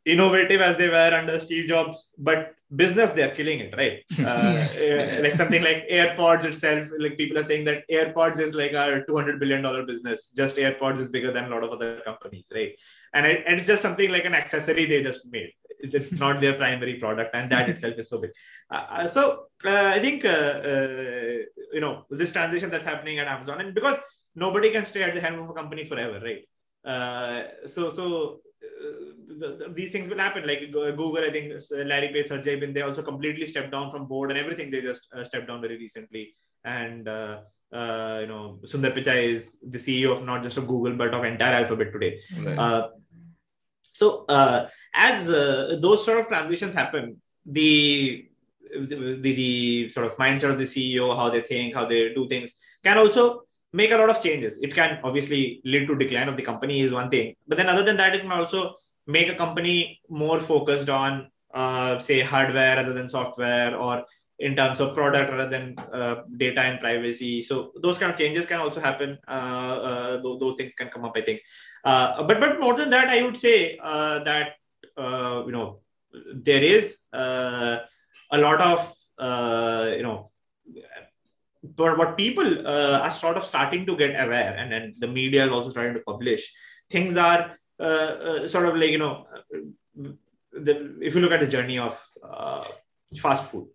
innovative as they were under Steve Jobs, but business they're killing it, right? Uh, yeah. like something like AirPods itself, like people are saying that AirPods is like our 200 billion dollar business. Just AirPods is bigger than a lot of other companies, right? And, it, and it's just something like an accessory they just made. It's not their primary product, and that itself is so big. Uh, uh so uh, I think uh, uh, you know this transition that's happening at Amazon, and because nobody can stay at the helm of a company forever, right? Uh, so so uh, the, the, these things will happen. Like Google, I think Larry Page, Sergey Brin, they also completely stepped down from board and everything. They just uh, stepped down very recently. And uh, uh, you know, Sundar Pichai is the CEO of not just of Google but of entire Alphabet today. Right. Uh, so as those sort of transitions happen, the the, the sort of mindset of the CEO, how they think, how they do things, can also make a lot of changes. It can obviously lead to decline of the company is one thing, but then other than that, it can also make a company more focused on uh, say hardware rather than software or in terms of product rather than uh, data and privacy. So those kind of changes can also happen. Uh, uh those, things can come up, I think. Uh, but but more than that, I would say uh, that you know there is a lot of you know but what people uh, are sort of starting to get aware and then the media is also starting to publish things are uh, uh, sort of like you know the, if you look at the journey of uh, fast food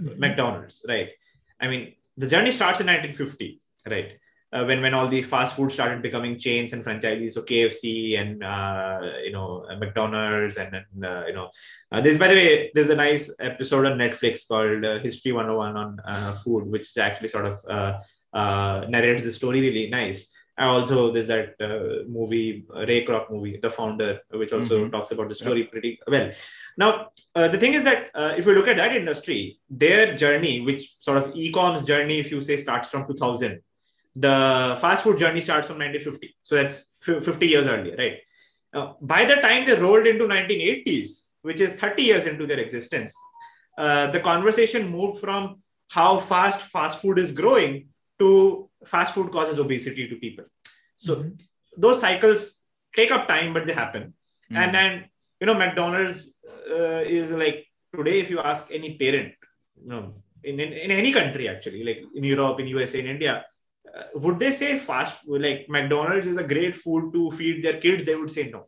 mm-hmm. mcdonald's right i mean the journey starts in 1950 right uh, when when all the fast food started becoming chains and franchises, so KFC and uh, you know McDonald's and, and uh, you know uh, this by the way there's a nice episode on Netflix called uh, History 101 on uh, food, which actually sort of narrates the story really nice. And also there's that movie Ray Kroc movie, The Founder, which also mm-hmm. talks about the story pretty well. Now the thing is that if you look at that industry, their journey, which sort of e-com's journey, if you say starts from 2000 the fast food journey starts from 1950 so that's 50 years earlier right now, by the time they rolled into 1980s which is 30 years into their existence uh, the conversation moved from how fast fast food is growing to fast food causes obesity to people so mm-hmm. those cycles take up time but they happen mm-hmm. and then you know mcdonald's uh, is like today if you ask any parent you know, in, in, in any country actually, like in Europe, in USA, in India, uh, would they say fast like McDonald's is a great food to feed their kids? They would say no,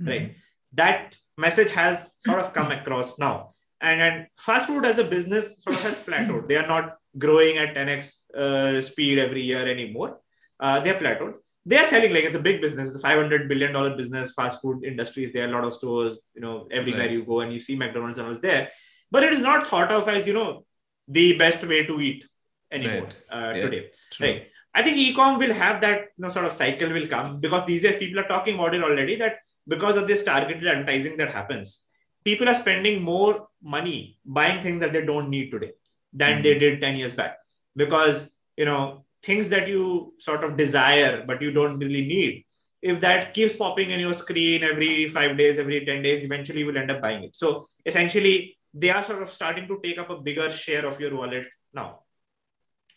mm-hmm. right? That message has sort of come across now, and and fast food as a business sort of has plateaued. They are not growing at 10x uh, speed every year anymore. Uh, they're plateaued. They are selling like it's a big business. It's a 500 billion dollar business. Fast food industries. There are a lot of stores. You know, everywhere right. you go and you see McDonald's and all there, but it is not thought of as you know the best way to eat anymore right. uh, yeah, today. True. Right. I think ecom will have that you know, sort of cycle will come because these days people are talking about it already that because of this targeted advertising that happens, people are spending more money buying things that they don't need today than mm-hmm. they did 10 years back. Because you know, things that you sort of desire but you don't really need, if that keeps popping in your screen every five days, every 10 days, eventually you will end up buying it. So essentially they are sort of starting to take up a bigger share of your wallet now.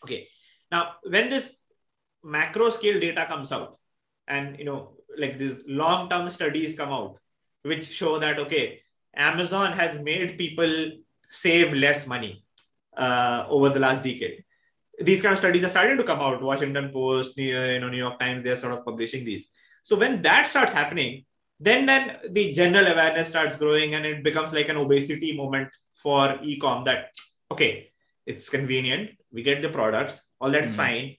Okay. Now, when this macro scale data comes out, and you know, like these long-term studies come out, which show that okay, Amazon has made people save less money uh, over the last decade. These kind of studies are starting to come out. Washington Post, you know, New York Times, they're sort of publishing these. So when that starts happening, then then the general awareness starts growing and it becomes like an obesity moment for ecom that okay it's convenient we get the products all that's mm-hmm. fine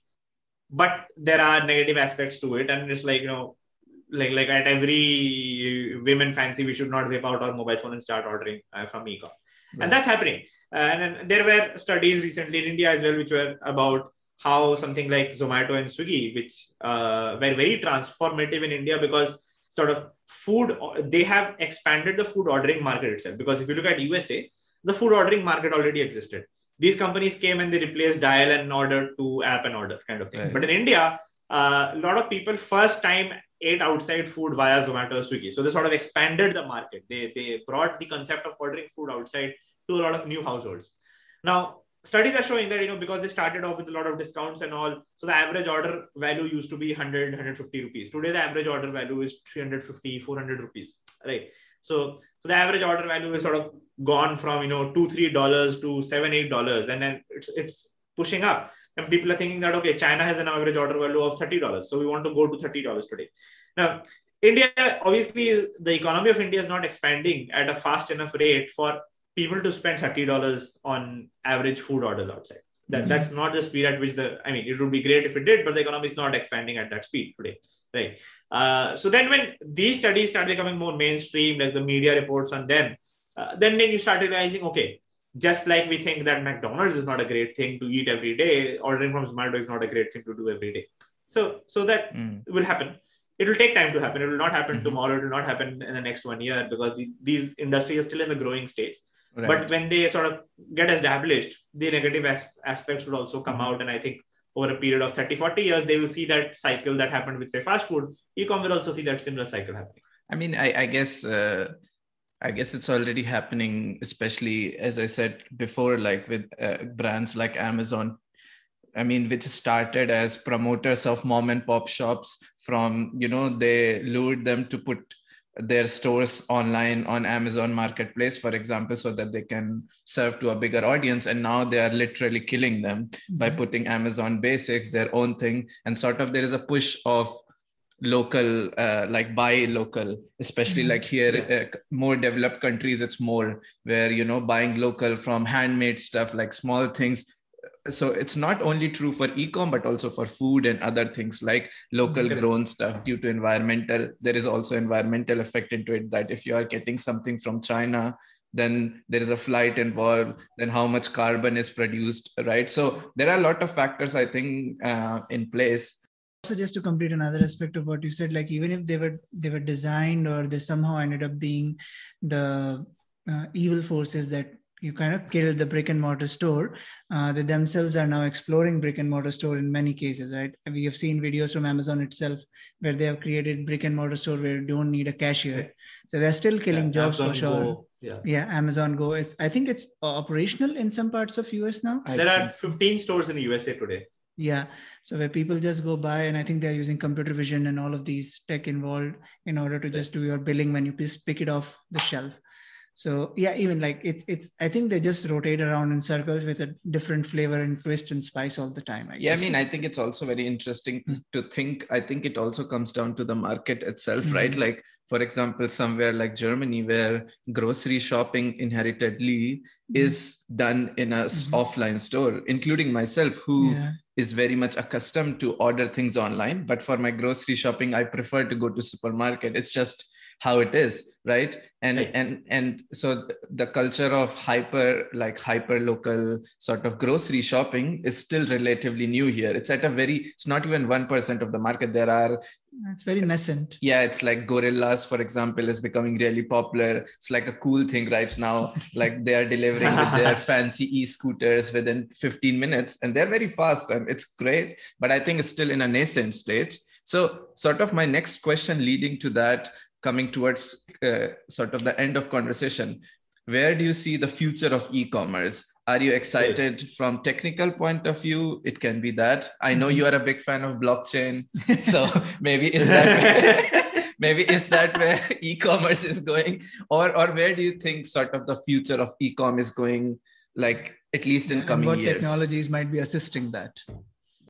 but there are negative aspects to it. And it's like you know like like at every women fancy we should not whip out our mobile phone and start ordering uh, from ecom. Right. and that's happening. Uh, and there were studies recently in india as well which were about how something like zomato and swiggy which uh, were very transformative in india because sort of food they have expanded the food ordering market itself. Because if you look at usa the food ordering market already existed these companies came and they replaced dial and order to app and order kind of thing. Right. but in india uh, a lot of people first time ate outside food via zomato or swiggy. So they sort of expanded the market. They, they brought the concept of ordering food outside to a lot of new households. Now studies are showing that you know because they started off with a lot of discounts and all so the average order value used to be 100 150 rupees. Today the average order value is 350 400 rupees right so so the average order value is sort of gone from you know two three dollars to seven eight dollars. And then it's it's pushing up. And people are thinking that okay china has an average order value of 30 dollars. So we want to go to 30 dollars today. Now india obviously the economy of india is not expanding at a fast enough rate for people to spend $30 on average food orders outside. That, mm-hmm. That's not the speed at which the, I mean, it would be great if it did, but the economy is not expanding at that speed today. Right. Uh, so then when these studies start becoming more mainstream, like the media reports on them, uh, then, then you start realizing, okay, just like we think that McDonald's is not a great thing to eat every day, ordering from Zomato is not a great thing to do every day. So, so that mm. will happen. It will take time to happen. It will not happen mm-hmm. tomorrow. It will not happen in the next one year because the, these industries are still in the growing stage. Right. But when they sort of get established, the negative as- aspects would also come mm-hmm. out. And I think over a period of 30, 40 years, they will see that cycle that happened with, say, fast food. Ecom will also see that similar cycle happening. I mean, I, I guess. Uh, I guess it's already happening, especially as I said before, like with uh, brands like Amazon. I mean, which started as promoters of mom and pop shops. From you know, they lured them to put their stores online on Amazon Marketplace, for example, so that they can serve to a bigger audience. And now they are literally killing them mm-hmm. by putting Amazon Basics, their own thing, and sort of there is a push of local uh, like buy local especially mm-hmm. like here yeah. uh, more developed countries it's more where you know buying local from handmade stuff like small things so it's not only true for ecom but also for food and other things like local grown stuff due to environmental there is also environmental effect into it that if you are getting something from china then there is a flight involved then how much carbon is produced right? So there are a lot of factors i think uh, in place. Also just to complete another aspect of what you said like even if they were they were designed or they somehow ended up being the uh, evil forces that you kind of killed the brick and mortar store. Uh, they themselves are now exploring brick and mortar store in many cases, right? We have seen videos from Amazon itself where they have created brick and mortar store where you don't need a cashier. So they're still killing yeah, jobs Amazon for sure. Go. Yeah. yeah, Amazon Go. It's I think it's operational in some parts of US now. There are 15 stores in the USA today. Yeah. So where people just go by, and I think they're using computer vision and all of these tech involved in order to just do your billing when you pick it off the shelf. So yeah even like it's it's i think they just rotate around in circles with a different flavor and twist and spice all the time I yeah i mean i think it's also very interesting mm-hmm. to think i think it also comes down to the market itself mm-hmm. right like for example somewhere like germany where grocery shopping inheritedly mm-hmm. is done in a mm-hmm. offline store including myself who yeah. is very much accustomed to order things online but for my grocery shopping i prefer to go to supermarket it's just how it is right? And right. and and so the culture of hyper like hyper local sort of grocery shopping is still relatively new here. It's at a very it's not even 1% of the market. There are it's very nascent. Yeah it's like gorillas for example is becoming really popular. It's like a cool thing right now. Like they are delivering with their fancy e-scooters within 15 minutes and they're very fast and it's great but i think it's still in a nascent stage. So sort of my next question leading to that coming towards uh, sort of the end of conversation where do you see the future of e-commerce? Are you excited yeah. from technical point of view? It can be that. I know you are a big fan of blockchain so maybe is that maybe is that where e-commerce is going? Or or where do you think sort of the future of e-com is going like at least in coming what years? technologies might be assisting that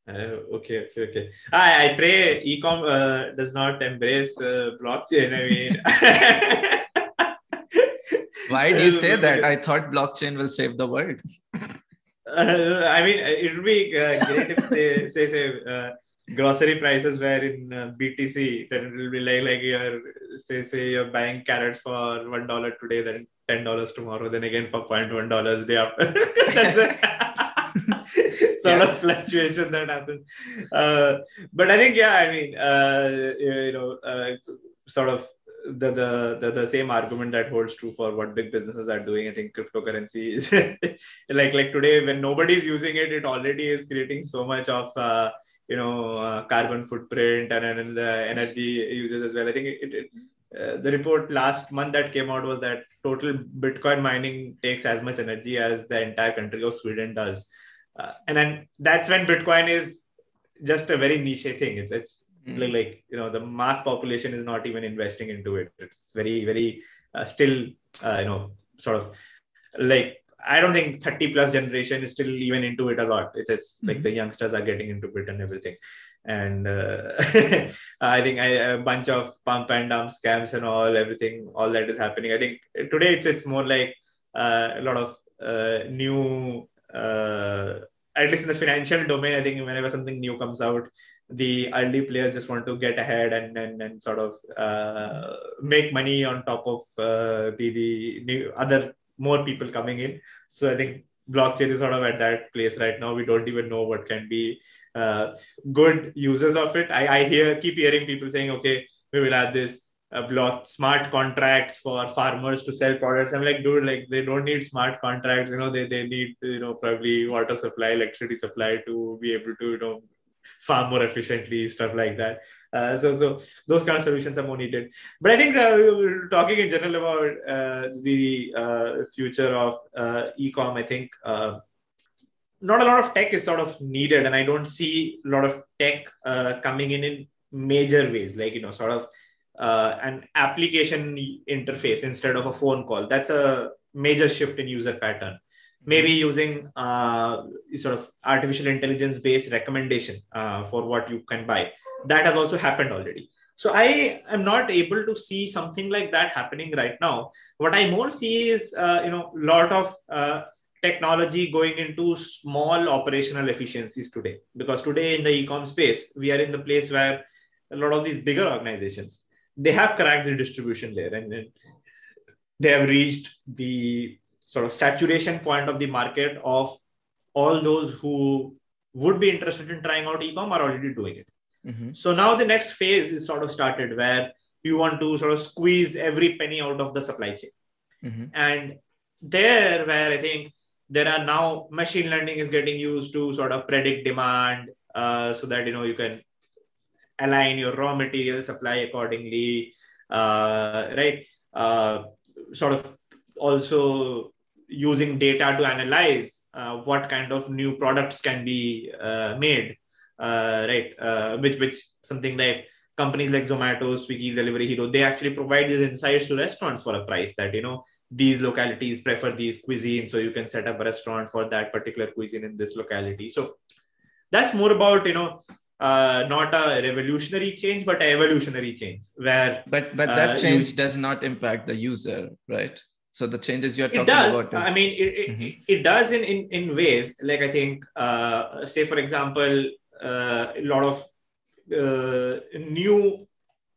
uh, okay, okay, okay. I, I pray ecom uh, does not embrace uh, blockchain. I mean, why do you say that? I thought blockchain will save the world. Uh, I mean, it would be uh, great if say say say uh, grocery prices were in BTC. Then it will be like like you're say say you're buying carrots for one dollar today, then ten dollars tomorrow, then again for point one dollars day after. sort yeah. of fluctuation that happens. Uh, but I think, yeah, I mean, uh, you know, uh, sort of the, the, the the same argument that holds true for what big businesses are doing. I think cryptocurrency is like like today when nobody's using it, it already is creating so much of uh, you know uh, carbon footprint and, and the energy uses as well. I think it, it uh, the report last month that came out was that total Bitcoin mining takes as much energy as the entire country of Sweden does uh, and then that's when bitcoin is just a very niche thing it's it's mm. like, you know the mass population is not even investing into it it's very very uh, still uh, you know sort of like I don't think 30 plus generation is still even into it a lot. It's, it's mm-hmm. like the youngsters are getting into it and everything. And uh, I think I, a bunch of pump and dump scams and all, everything, all that is happening. I think today it's, it's more like uh, a lot of uh, new uh, at least in the financial domain, I think whenever something new comes out, the early players just want to get ahead and and, and sort of uh, make money on top of uh, the the new other more people coming in. So I think blockchain is sort of at that place right now. We don't even know what can be uh, good users of it. I, I hear keep hearing people saying, okay, we will add this uh, block smart contracts for farmers to sell products. I'm like, dude, like they don't need smart contracts. You know, they, they need you know probably water supply, electricity supply to be able to you know farm more efficiently, stuff like that. Uh, so so those kind of solutions are more needed. But I think uh, talking in general about uh, the uh, future of uh, e-com, I think. not a lot of tech is sort of needed, and I don't see a lot of tech coming in in major ways, like you know, sort of uh, an application interface instead of a phone call. That's a major shift in user pattern. Maybe using uh, sort of artificial intelligence based recommendation uh, for what you can buy. That has also happened already. So I am not able to see something like that happening right now. What I more see is, uh, you know, a lot of uh, technology going into small operational efficiencies today. Because today in the e-com space, we are in the place where a lot of these bigger organizations they have cracked the distribution layer and, and they have reached the sort of saturation point of the market of all those who would be interested in trying out ecom are already doing it mm-hmm. so now the next phase is sort of started where you want to sort of squeeze every penny out of the supply chain mm-hmm. and there where i think there are now machine learning is getting used to sort of predict demand uh, so that you know you can align your raw material supply accordingly, uh, right? Uh, sort of also using data to analyze uh, what kind of new products can be uh, made, uh, right? Uh, which which something like companies like Zomato, Swiggy, Delivery Hero, they actually provide these insights to restaurants for a price that, you know, these localities prefer these cuisines. So you can set up a restaurant for that particular cuisine in this locality. So that's more about, you know, uh, not a revolutionary change, but an evolutionary change where. But but that uh, change you, does not impact the user, right? So the changes you're talking it does. about. Is... I mean, it, it, mm-hmm. it, does in, in, in ways like I think, uh, say, for example, uh, a lot of uh, new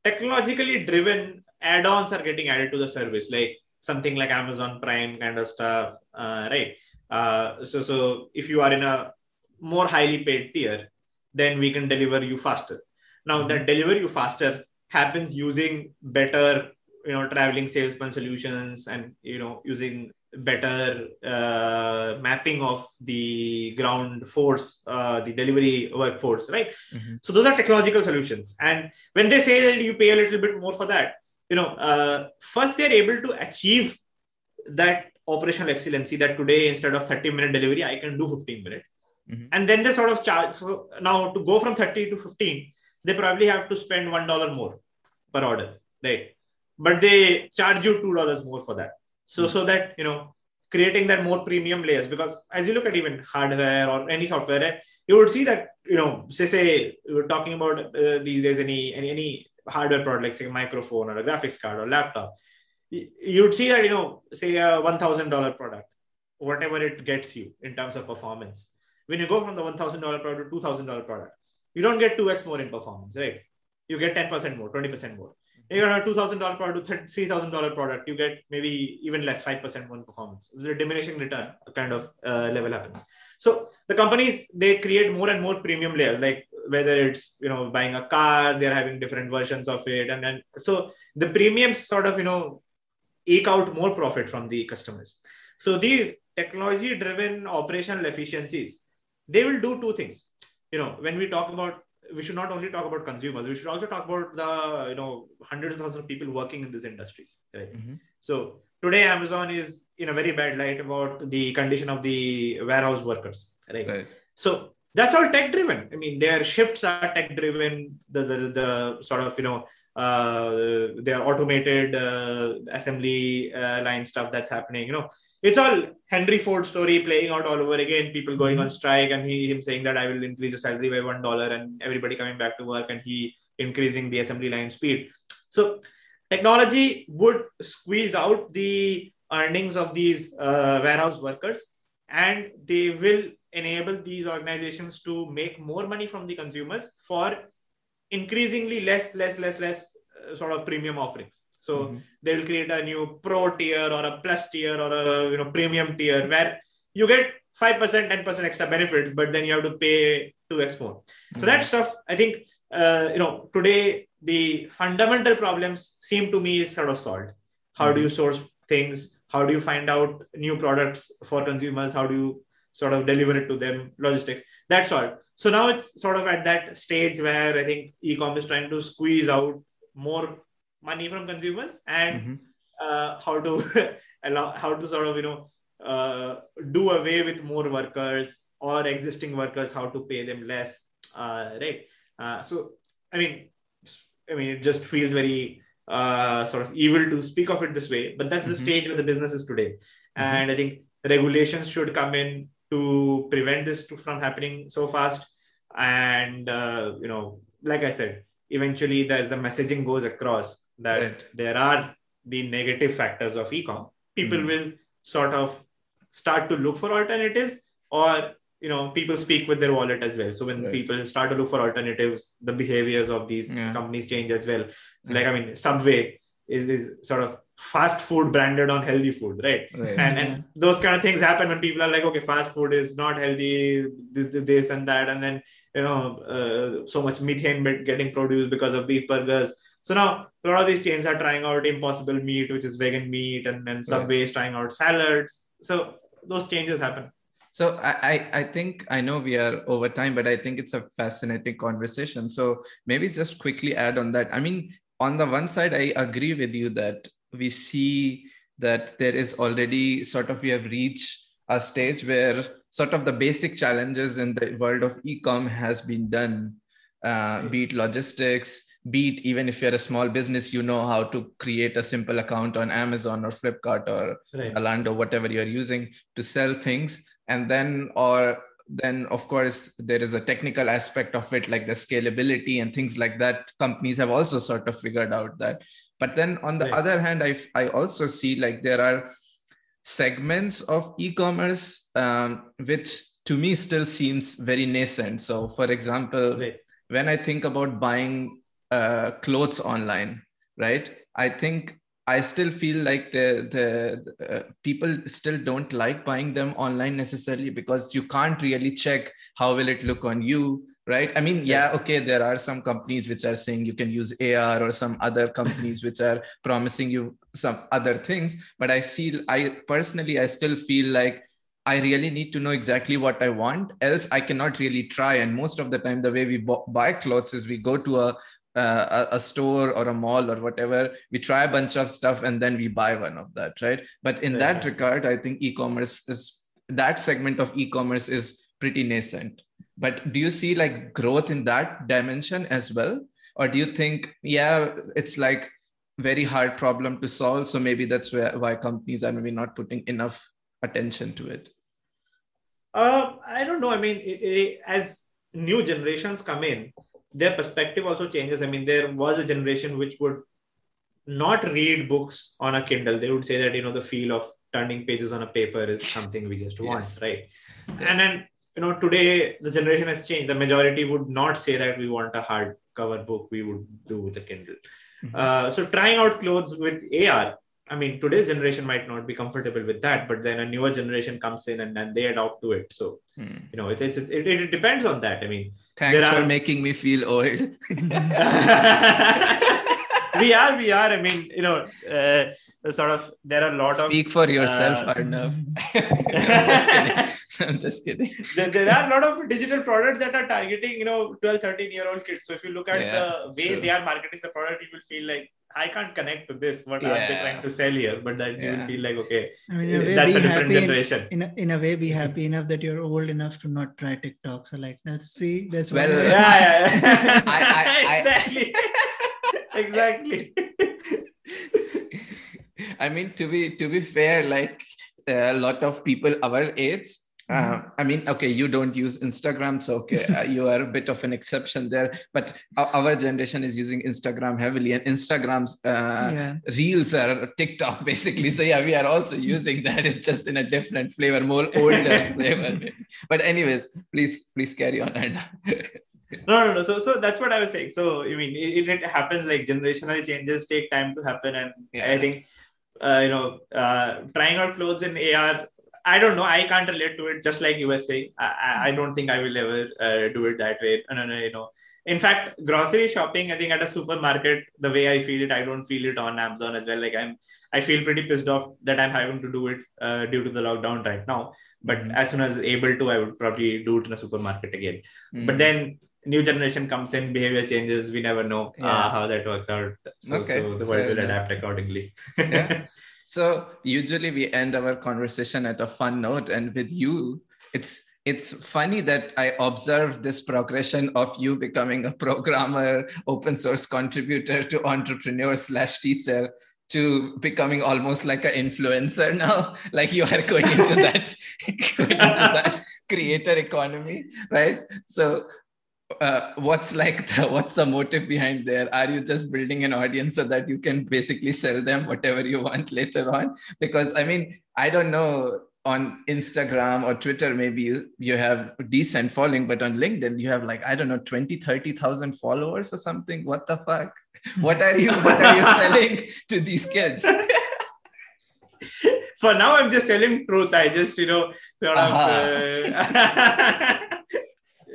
technologically driven add-ons are getting added to the service, like something like Amazon Prime kind of stuff, uh, right? Uh, so, so if you are in a more highly paid tier, then we can deliver you faster. Now, mm-hmm. that deliver you faster happens using better, you know, traveling salesman solutions and you know using better uh, mapping of the ground force, uh, the delivery workforce, right? Mm-hmm. So those are technological solutions. And when they say that you pay a little bit more for that, you know, uh, first they're able to achieve that operational excellency that today instead of 30 minute delivery, I can do 15 minute. Mm-hmm. And then they sort of charge. So now to go from 30 to 15, they probably have to spend $1 more per order, right? But they charge you $2 more for that so mm-hmm. so that you know creating that more premium layers because as you look at even hardware or any software eh, you would see that you know say say we're talking about uh, these days any any any hardware product like say a microphone or a graphics card or laptop you would see that you know say a $1000 product whatever it gets you in terms of performance when you go from the $1000 product to $2000 product you don't get 2x more in performance right you get 10% more 20% more If you got a two thousand dollar product to three thousand dollar product, you get maybe even less, five percent one performance. It's a diminishing return kind of uh, level happens. So the companies they create more and more premium layers, like whether it's you know buying a car, they're having different versions of it, and then so the premiums sort of you know eke out more profit from the customers. So these technology-driven operational efficiencies, they will do two things. You know, when we talk about we should not only talk about consumers we should also talk about the you know hundreds of thousands of people working in these industries right mm-hmm. so today amazon is in a very bad light about the condition of the warehouse workers right, right. so that's all tech driven i mean their shifts are tech driven the, the the sort of you know their automated uh, assembly uh, line stuff that's happening you know it's all Henry Ford story playing out all over again. People going mm-hmm. on strike and he him saying that I will increase your salary by one dollar and everybody coming back to work and he increasing the assembly line speed. So technology would squeeze out the earnings of these uh, warehouse workers and they will enable these organizations to make more money from the consumers for increasingly less less less less uh, sort of premium offerings so mm-hmm. they'll create a new pro tier or a plus tier or a you know premium tier where you get 5%, 10% extra benefits, but then you have to pay 2x more. Mm-hmm. So that stuff, I think, uh, you know, today the fundamental problems seem to me is sort of solved. How do you mm-hmm. source things? How do you find out new products for consumers? How do you sort of deliver it to them? Logistics. That's all. So now it's sort of at that stage where I think e-com is trying to squeeze out more money from consumers and mm-hmm. uh, how to allow how to sort of you know uh, do away with more workers or existing workers how to pay them less uh, right uh, so i mean i mean it just feels very uh, sort of evil to speak of it this way but that's mm-hmm. the stage where the business is today mm-hmm. and i think regulations should come in to prevent this to, from happening so fast and uh, you know like i said eventually as the messaging goes across that right. there are the negative factors of ecom people mm. will sort of start to look for alternatives or you know people speak with their wallet as well so when right. people start to look for alternatives the behaviors of these yeah. companies change as well yeah. like i mean subway is, is sort of fast food branded on healthy food right, right. And, and those kind of things happen when people are like okay fast food is not healthy this this and that. And then you know uh, so much methane getting produced because of beef burgers. So now a lot of these chains are trying out impossible meat which is vegan meat and then subway is trying out salads. So those changes happen. So I, I think I know we are over time, but I think it's a fascinating conversation. So maybe just quickly add on that. I mean, on the one side, I agree with you that we see that there is already sort of we have reached a stage where sort of the basic challenges in the world of e-com has been done. Uh, be it logistics beat even if you're a small business you know how to create a simple account on amazon or flipkart or right. zalando whatever you're using to sell things. And then or then of course there is a technical aspect of it like the scalability and things like that. Companies have also sort of figured out that but then on the other hand i i also see like there are segments of e-commerce um, which to me still seems very nascent. So for example when i think about buying uh, clothes online right i think I still feel like the the uh, people still don't like buying them online necessarily because you can't really check how will it look on you, right? I mean, yeah, okay, there are some companies which are saying you can use AR or some other companies which are promising you some other things, but I see, I personally, I still feel like I really need to know exactly what I want, else I cannot really try. And most of the time, the way we buy clothes is we go to a uh, a, a, store or a mall or whatever. We try a bunch of stuff and then we buy one of that right? But in that regard i think e-commerce is that segment of e-commerce is pretty nascent but do you see like growth in that dimension as well or do you think yeah it's like very hard problem to solve so maybe that's where, why companies are maybe not putting enough attention to it uh, i don't know i mean it, it, as new generations come in their perspective also changes. I mean, there was a generation which would not read books on a Kindle. They would say that, you know, the feel of turning pages on a paper is something we just want, yes. right? And then, you know, today the generation has changed. The majority would not say that we want a hardcover book. We would do with a Kindle. Mm-hmm. Uh, so trying out clothes with AR I mean, today's generation might not be comfortable with that, but then a newer generation comes in and then they adopt to it. So, hmm. you know, it, it, it, it, depends on that. I mean, thanks for are... making me feel old. we are, we are. I mean, you know, uh, sort of, there are a lot Speak of. Speak for yourself, uh, Arnav. I'm just kidding. I'm just kidding. There, there, are a lot of digital products that are targeting, you know, 12, 13 year old kids. So if you look at yeah, the way true. they are marketing the product, you will feel like, I can't connect to this. What yeah. are they trying to sell here? But then yeah. you feel like, okay, I mean, a that's a different generation. In, in, a, in a way, be happy enough that you're old enough to not try TikTok. So like, let's see. That's well, yeah, yeah, yeah. I, I, exactly, exactly. I mean, to be to be fair, like a lot of people our age uh, I mean, okay, you don't use Instagram, so okay, uh, you are a bit of an exception there. But our, generation is using Instagram heavily, and Instagram's uh, yeah. reels are TikTok basically. So yeah, we are also using that. It's just in a different flavor, more older flavor. But anyways, please please carry on. no, no, no. So, so that's what I was saying. So, I mean, it, it happens like generational changes take time to happen, and yeah. I think, uh, you know, uh, trying out clothes in AR I don't know. I can't relate to it. Just like you USA, I, I don't think I will ever uh, do it that way. No, no, you know. In fact, grocery shopping, I think at a supermarket, the way I feel it, I don't feel it on Amazon as well. Like I'm, I feel pretty pissed off that I'm having to do it uh, due to the lockdown right now. But mm-hmm. as soon as able to, I would probably do it in a supermarket again. Mm-hmm. But then new generation comes in, behavior changes. We never know uh, yeah. uh, how that works out. So, okay. so the world will adapt accordingly. yeah. So usually we end our conversation at a fun note, and with you, it's it's funny that I observed this progression of you becoming a programmer, open source contributor to entrepreneur slash teacher to becoming almost like an influencer now. like you are going into that, going into that creator economy, right? So uh, what's like the, what's the motive behind there? Are you just building an audience so that you can basically sell them whatever you want later on? Because i mean i don't know on instagram or twitter maybe you, you have decent following but on linkedin you have like i don't know 20 30000 followers or something? What the fuck? What are you what are you selling to these kids? For now i'm just selling truth. I just you know sort uh-huh. of uh,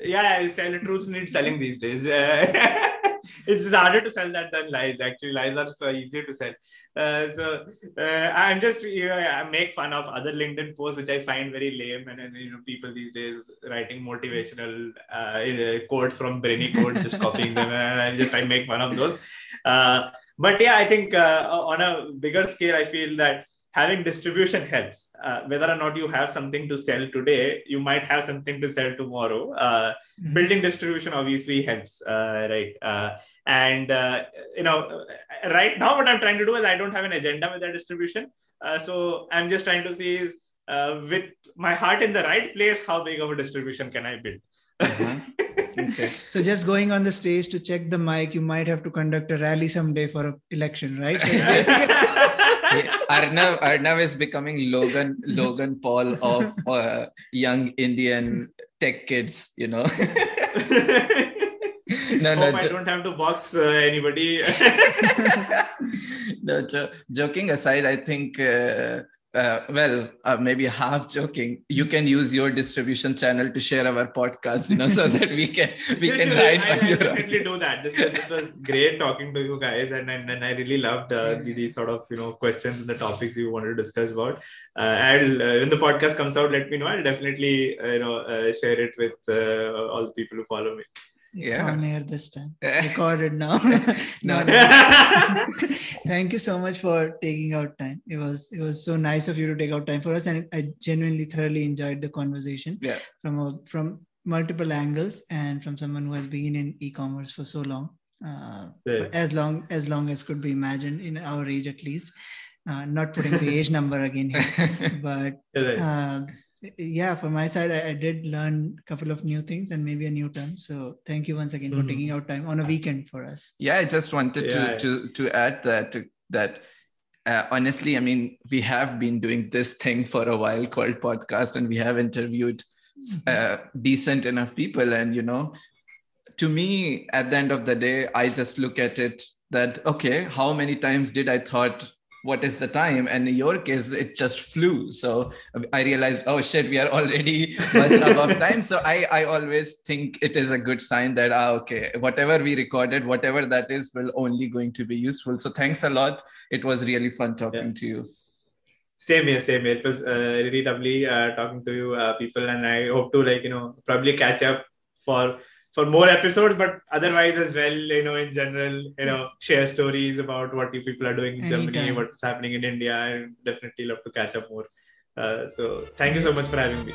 yeah, sell truths need selling these days. it's just harder to sell that than lies. Actually, lies are so easier to sell. Uh, so uh, I'm just you know I make fun of other LinkedIn posts which I find very lame, and then you know people these days writing motivational uh, quotes from BrainyQuote, just copying them, and I just I make fun of those. Uh, but yeah, I think uh, on a bigger scale, I feel that having distribution helps. Uh, whether or not you have something to sell today, you might have something to sell tomorrow. Uh, mm-hmm. Building distribution obviously helps, uh, right? Uh, and uh, you know right now what i'm trying to do is i don't have an agenda with that distribution uh, so i'm just trying to see is uh, with my heart in the right place how big of a distribution can i build uh-huh. okay. So just going on the stage to check the mic, you might have to conduct a rally someday for an election, right? Arnav, Arnav is becoming Logan Logan Paul of uh, young Indian tech kids, you know. no, no, I don't have to box uh, anybody. no, jo- joking aside, I think uh, uh, well, uh, maybe half joking, you can use your distribution channel to share our podcast, you know, so that we can we can write. I, I, I definitely do that. This, this was great talking to you guys, and and, and I really loved uh, the, the sort of you know questions and the topics you wanted to discuss about. Uh, and uh, when the podcast comes out, let me know. I'll definitely uh, you know share it with all the people who follow me. It's yeah. on air this time. It's recorded now. no, no. Thank you so much for taking out time. It was it was so nice of you to take out time for us, and I genuinely thoroughly enjoyed the conversation. Yeah. From a, from multiple angles and from someone who has been in e-commerce for so long, uh, yeah. as long as long as could be imagined in our age at least. Uh, not putting the age number again here, but. Uh, yeah for my side I, I, did learn a couple of new things and maybe a new term so thank you once again mm-hmm. for taking out time on a weekend for us yeah i just wanted yeah, to yeah. to to add that that uh, honestly i mean we have been doing this thing for a while called podcast and we have interviewed mm-hmm. uh, decent enough people and you know to me at the end of the day i just look at it that okay how many times did i thought what is the time? And in your case it just flew. So i realized oh shit we are already much above time. So i i always think it is a good sign that ah, okay whatever we recorded whatever that is will only going to be useful. So thanks a lot. It was really fun talking yeah. to you. Same here same here. It was uh, really lovely uh, talking to you uh, people. And i hope to like you know probably catch up for for more episodes, but otherwise as well, you know, in general, you know, share stories about what you people are doing in Anytime. Germany, what's happening in India. I definitely love to catch up more. Uh, so thank you so much for having me.